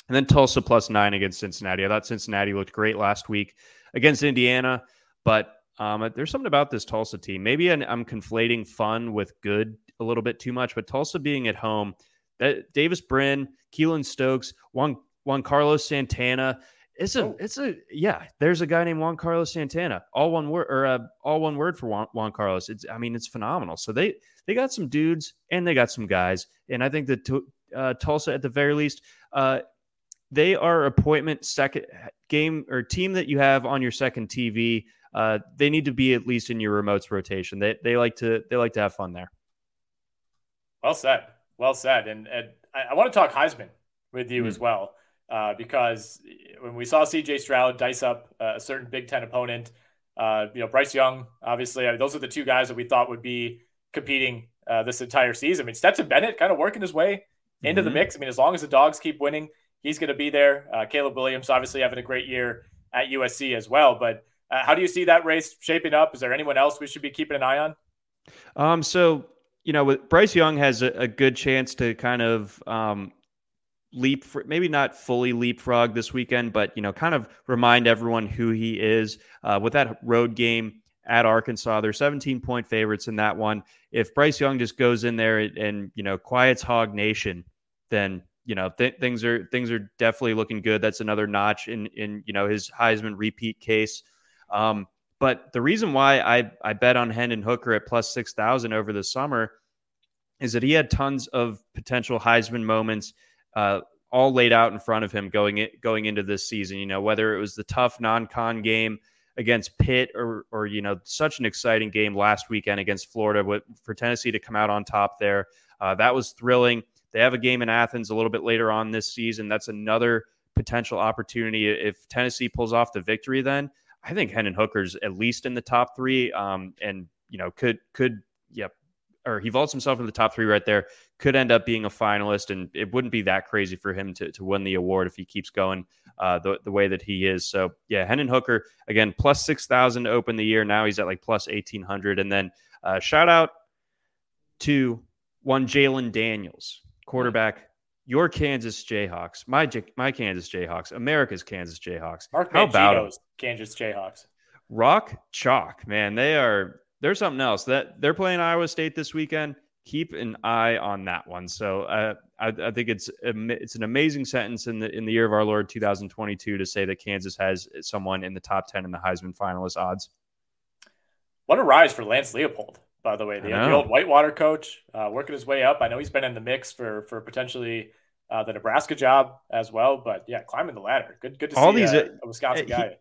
And then Tulsa plus nine against Cincinnati. I thought Cincinnati looked great last week against Indiana, but um, there's something about this Tulsa team. Maybe I'm conflating fun with good a little bit too much, but Tulsa being at home, that Davis Brin, Keylon Stokes, Juan Juan Carlos Santana. It's a, oh. it's a, yeah. There's a guy named Juan Carlos Santana. All one word or uh, all one word for Juan, Juan, Carlos. It's, I mean, it's phenomenal. So they they got some dudes and they got some guys, and I think that uh, Tulsa at the very least, uh, they are appointment second game or team that you have on your second TV uh, they need to be at least in your remotes rotation. They they like to they like to have fun there. Well said. Well said. And, and I, I, want to talk Heisman with you mm. as well. Uh, because when we saw CJ Stroud dice up a certain Big Ten opponent, uh, you know, Bryce Young, obviously, I mean, those are the two guys that we thought would be competing uh, this entire season. I mean, Stetson Bennett kind of working his way into mm-hmm. the mix. I mean, as long as the dogs keep winning, he's going to be there. Uh, Caleb Williams, obviously, having a great year at USC as well. But uh, how do you see that race shaping up? Is there anyone else we should be keeping an eye on? Um, so you know, with Bryce Young has a, a good chance to kind of um, leap, maybe not fully leapfrog this weekend, but you know, kind of remind everyone who he is uh, with that road game at Arkansas. They're 17 point favorites in that one. If Bryce Young just goes in there and, and you know quiets Hog Nation, then you know th- things are things are definitely looking good. That's another notch in in you know his Heisman repeat case. Um, but the reason why I, I bet on Hendon Hooker at plus 6,000 over the summer is that he had tons of potential Heisman moments uh, all laid out in front of him going in, going into this season. You know, whether it was the tough non-con game against Pitt or or you know such an exciting game last weekend against Florida with, for Tennessee to come out on top there. Uh, that was thrilling. They have a game in Athens a little bit later on this season. That's another potential opportunity if Tennessee pulls off the victory. Then I think Hendon Hooker's at least in the top three, um, and you know could could yeah, or he vaults himself in the top three right there. Could end up being a finalist, and it wouldn't be that crazy for him to to win the award if he keeps going uh, the the way that he is. So yeah, Hendon Hooker again plus six thousand to open the year. Now he's at like plus eighteen hundred, and then uh, shout out to one Jalon Daniels, quarterback your Kansas Jayhawks, my my Kansas Jayhawks, America's Kansas Jayhawks. Mark How about Kansas Jayhawks? Rock chalk, man. They are they're something else. That they're playing Iowa State this weekend. Keep an eye on that one. So uh, I, I think it's it's an amazing sentence in the in the year of our Lord 2022 to say that Kansas has someone in the top 10 in the Heisman finalist odds. What a rise for Lance Leipold, by the way. The, the old Whitewater coach, uh, working his way up. I know he's been in the mix for for potentially uh, the Nebraska job as well. But yeah, climbing the ladder. Good, good to All see these, uh, a Wisconsin he, guy.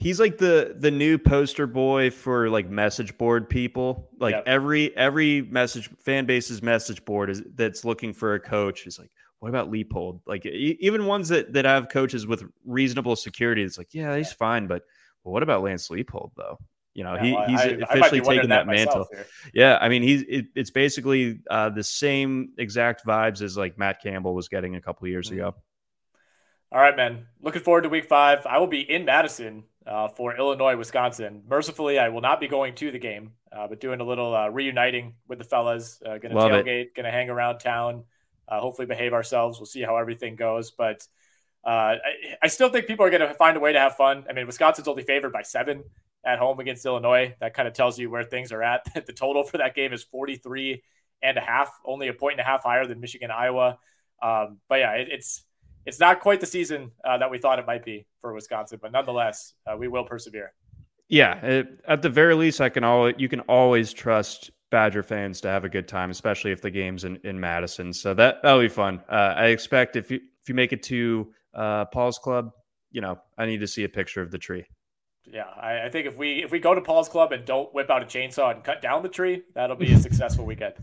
He's like the the new poster boy for like message board people. Like yep. every every message fan base's message board is that's looking for a coach is like, what about Leipold? Like even ones that that have coaches with reasonable security, it's like, yeah, he's fine, but well, what about Lance Leipold though? You know, yeah, he, well, he's I, officially I taken that, that mantle. Yeah, I mean, he's it, it's basically uh, the same exact vibes as like Matt Campbell was getting a couple years mm-hmm. ago. All right, man. Looking forward to Week Five. I will be in Madison uh, for Illinois, Wisconsin. Mercifully, I will not be going to the game, uh, but doing a little uh, reuniting with the fellas. Uh, going to tailgate, going to hang around town. Uh, hopefully, behave ourselves. We'll see how everything goes, but. I, I still think people are going to find a way to have fun. I mean, Wisconsin's only favored by seven at home against Illinois. That kind of tells you where things are at. the total for that game is 43 and a half, only a point and a half higher than Michigan, Iowa. Um, but yeah, it, it's it's not quite the season uh, that we thought it might be for Wisconsin, but nonetheless, uh, we will persevere. Yeah, it, at the very least, I can always you can always trust Badger fans to have a good time, especially if the game's in, in Madison. So that that'll be fun. Uh, I expect if you if you make it to uh, Paul's Club, you know, I need to see a picture of the tree yeah, I, I, think if we if we go to Paul's Club and don't whip out a chainsaw and cut down the tree, that'll be a successful weekend.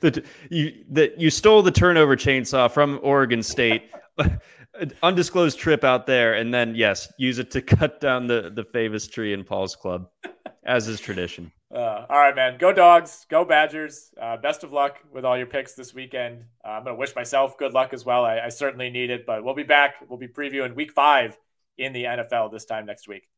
That you that you stole the turnover chainsaw from Oregon State, undisclosed trip out there, and then yes, use it to cut down the the famous tree in Paul's Club, as is tradition. Uh, all right, man. Go dogs. Go Badgers. Uh, best of luck with all your picks this weekend. Uh, I'm gonna wish myself good luck as well. I, I certainly need it, but we'll be back. We'll be previewing Week Five in the NFL this time next week.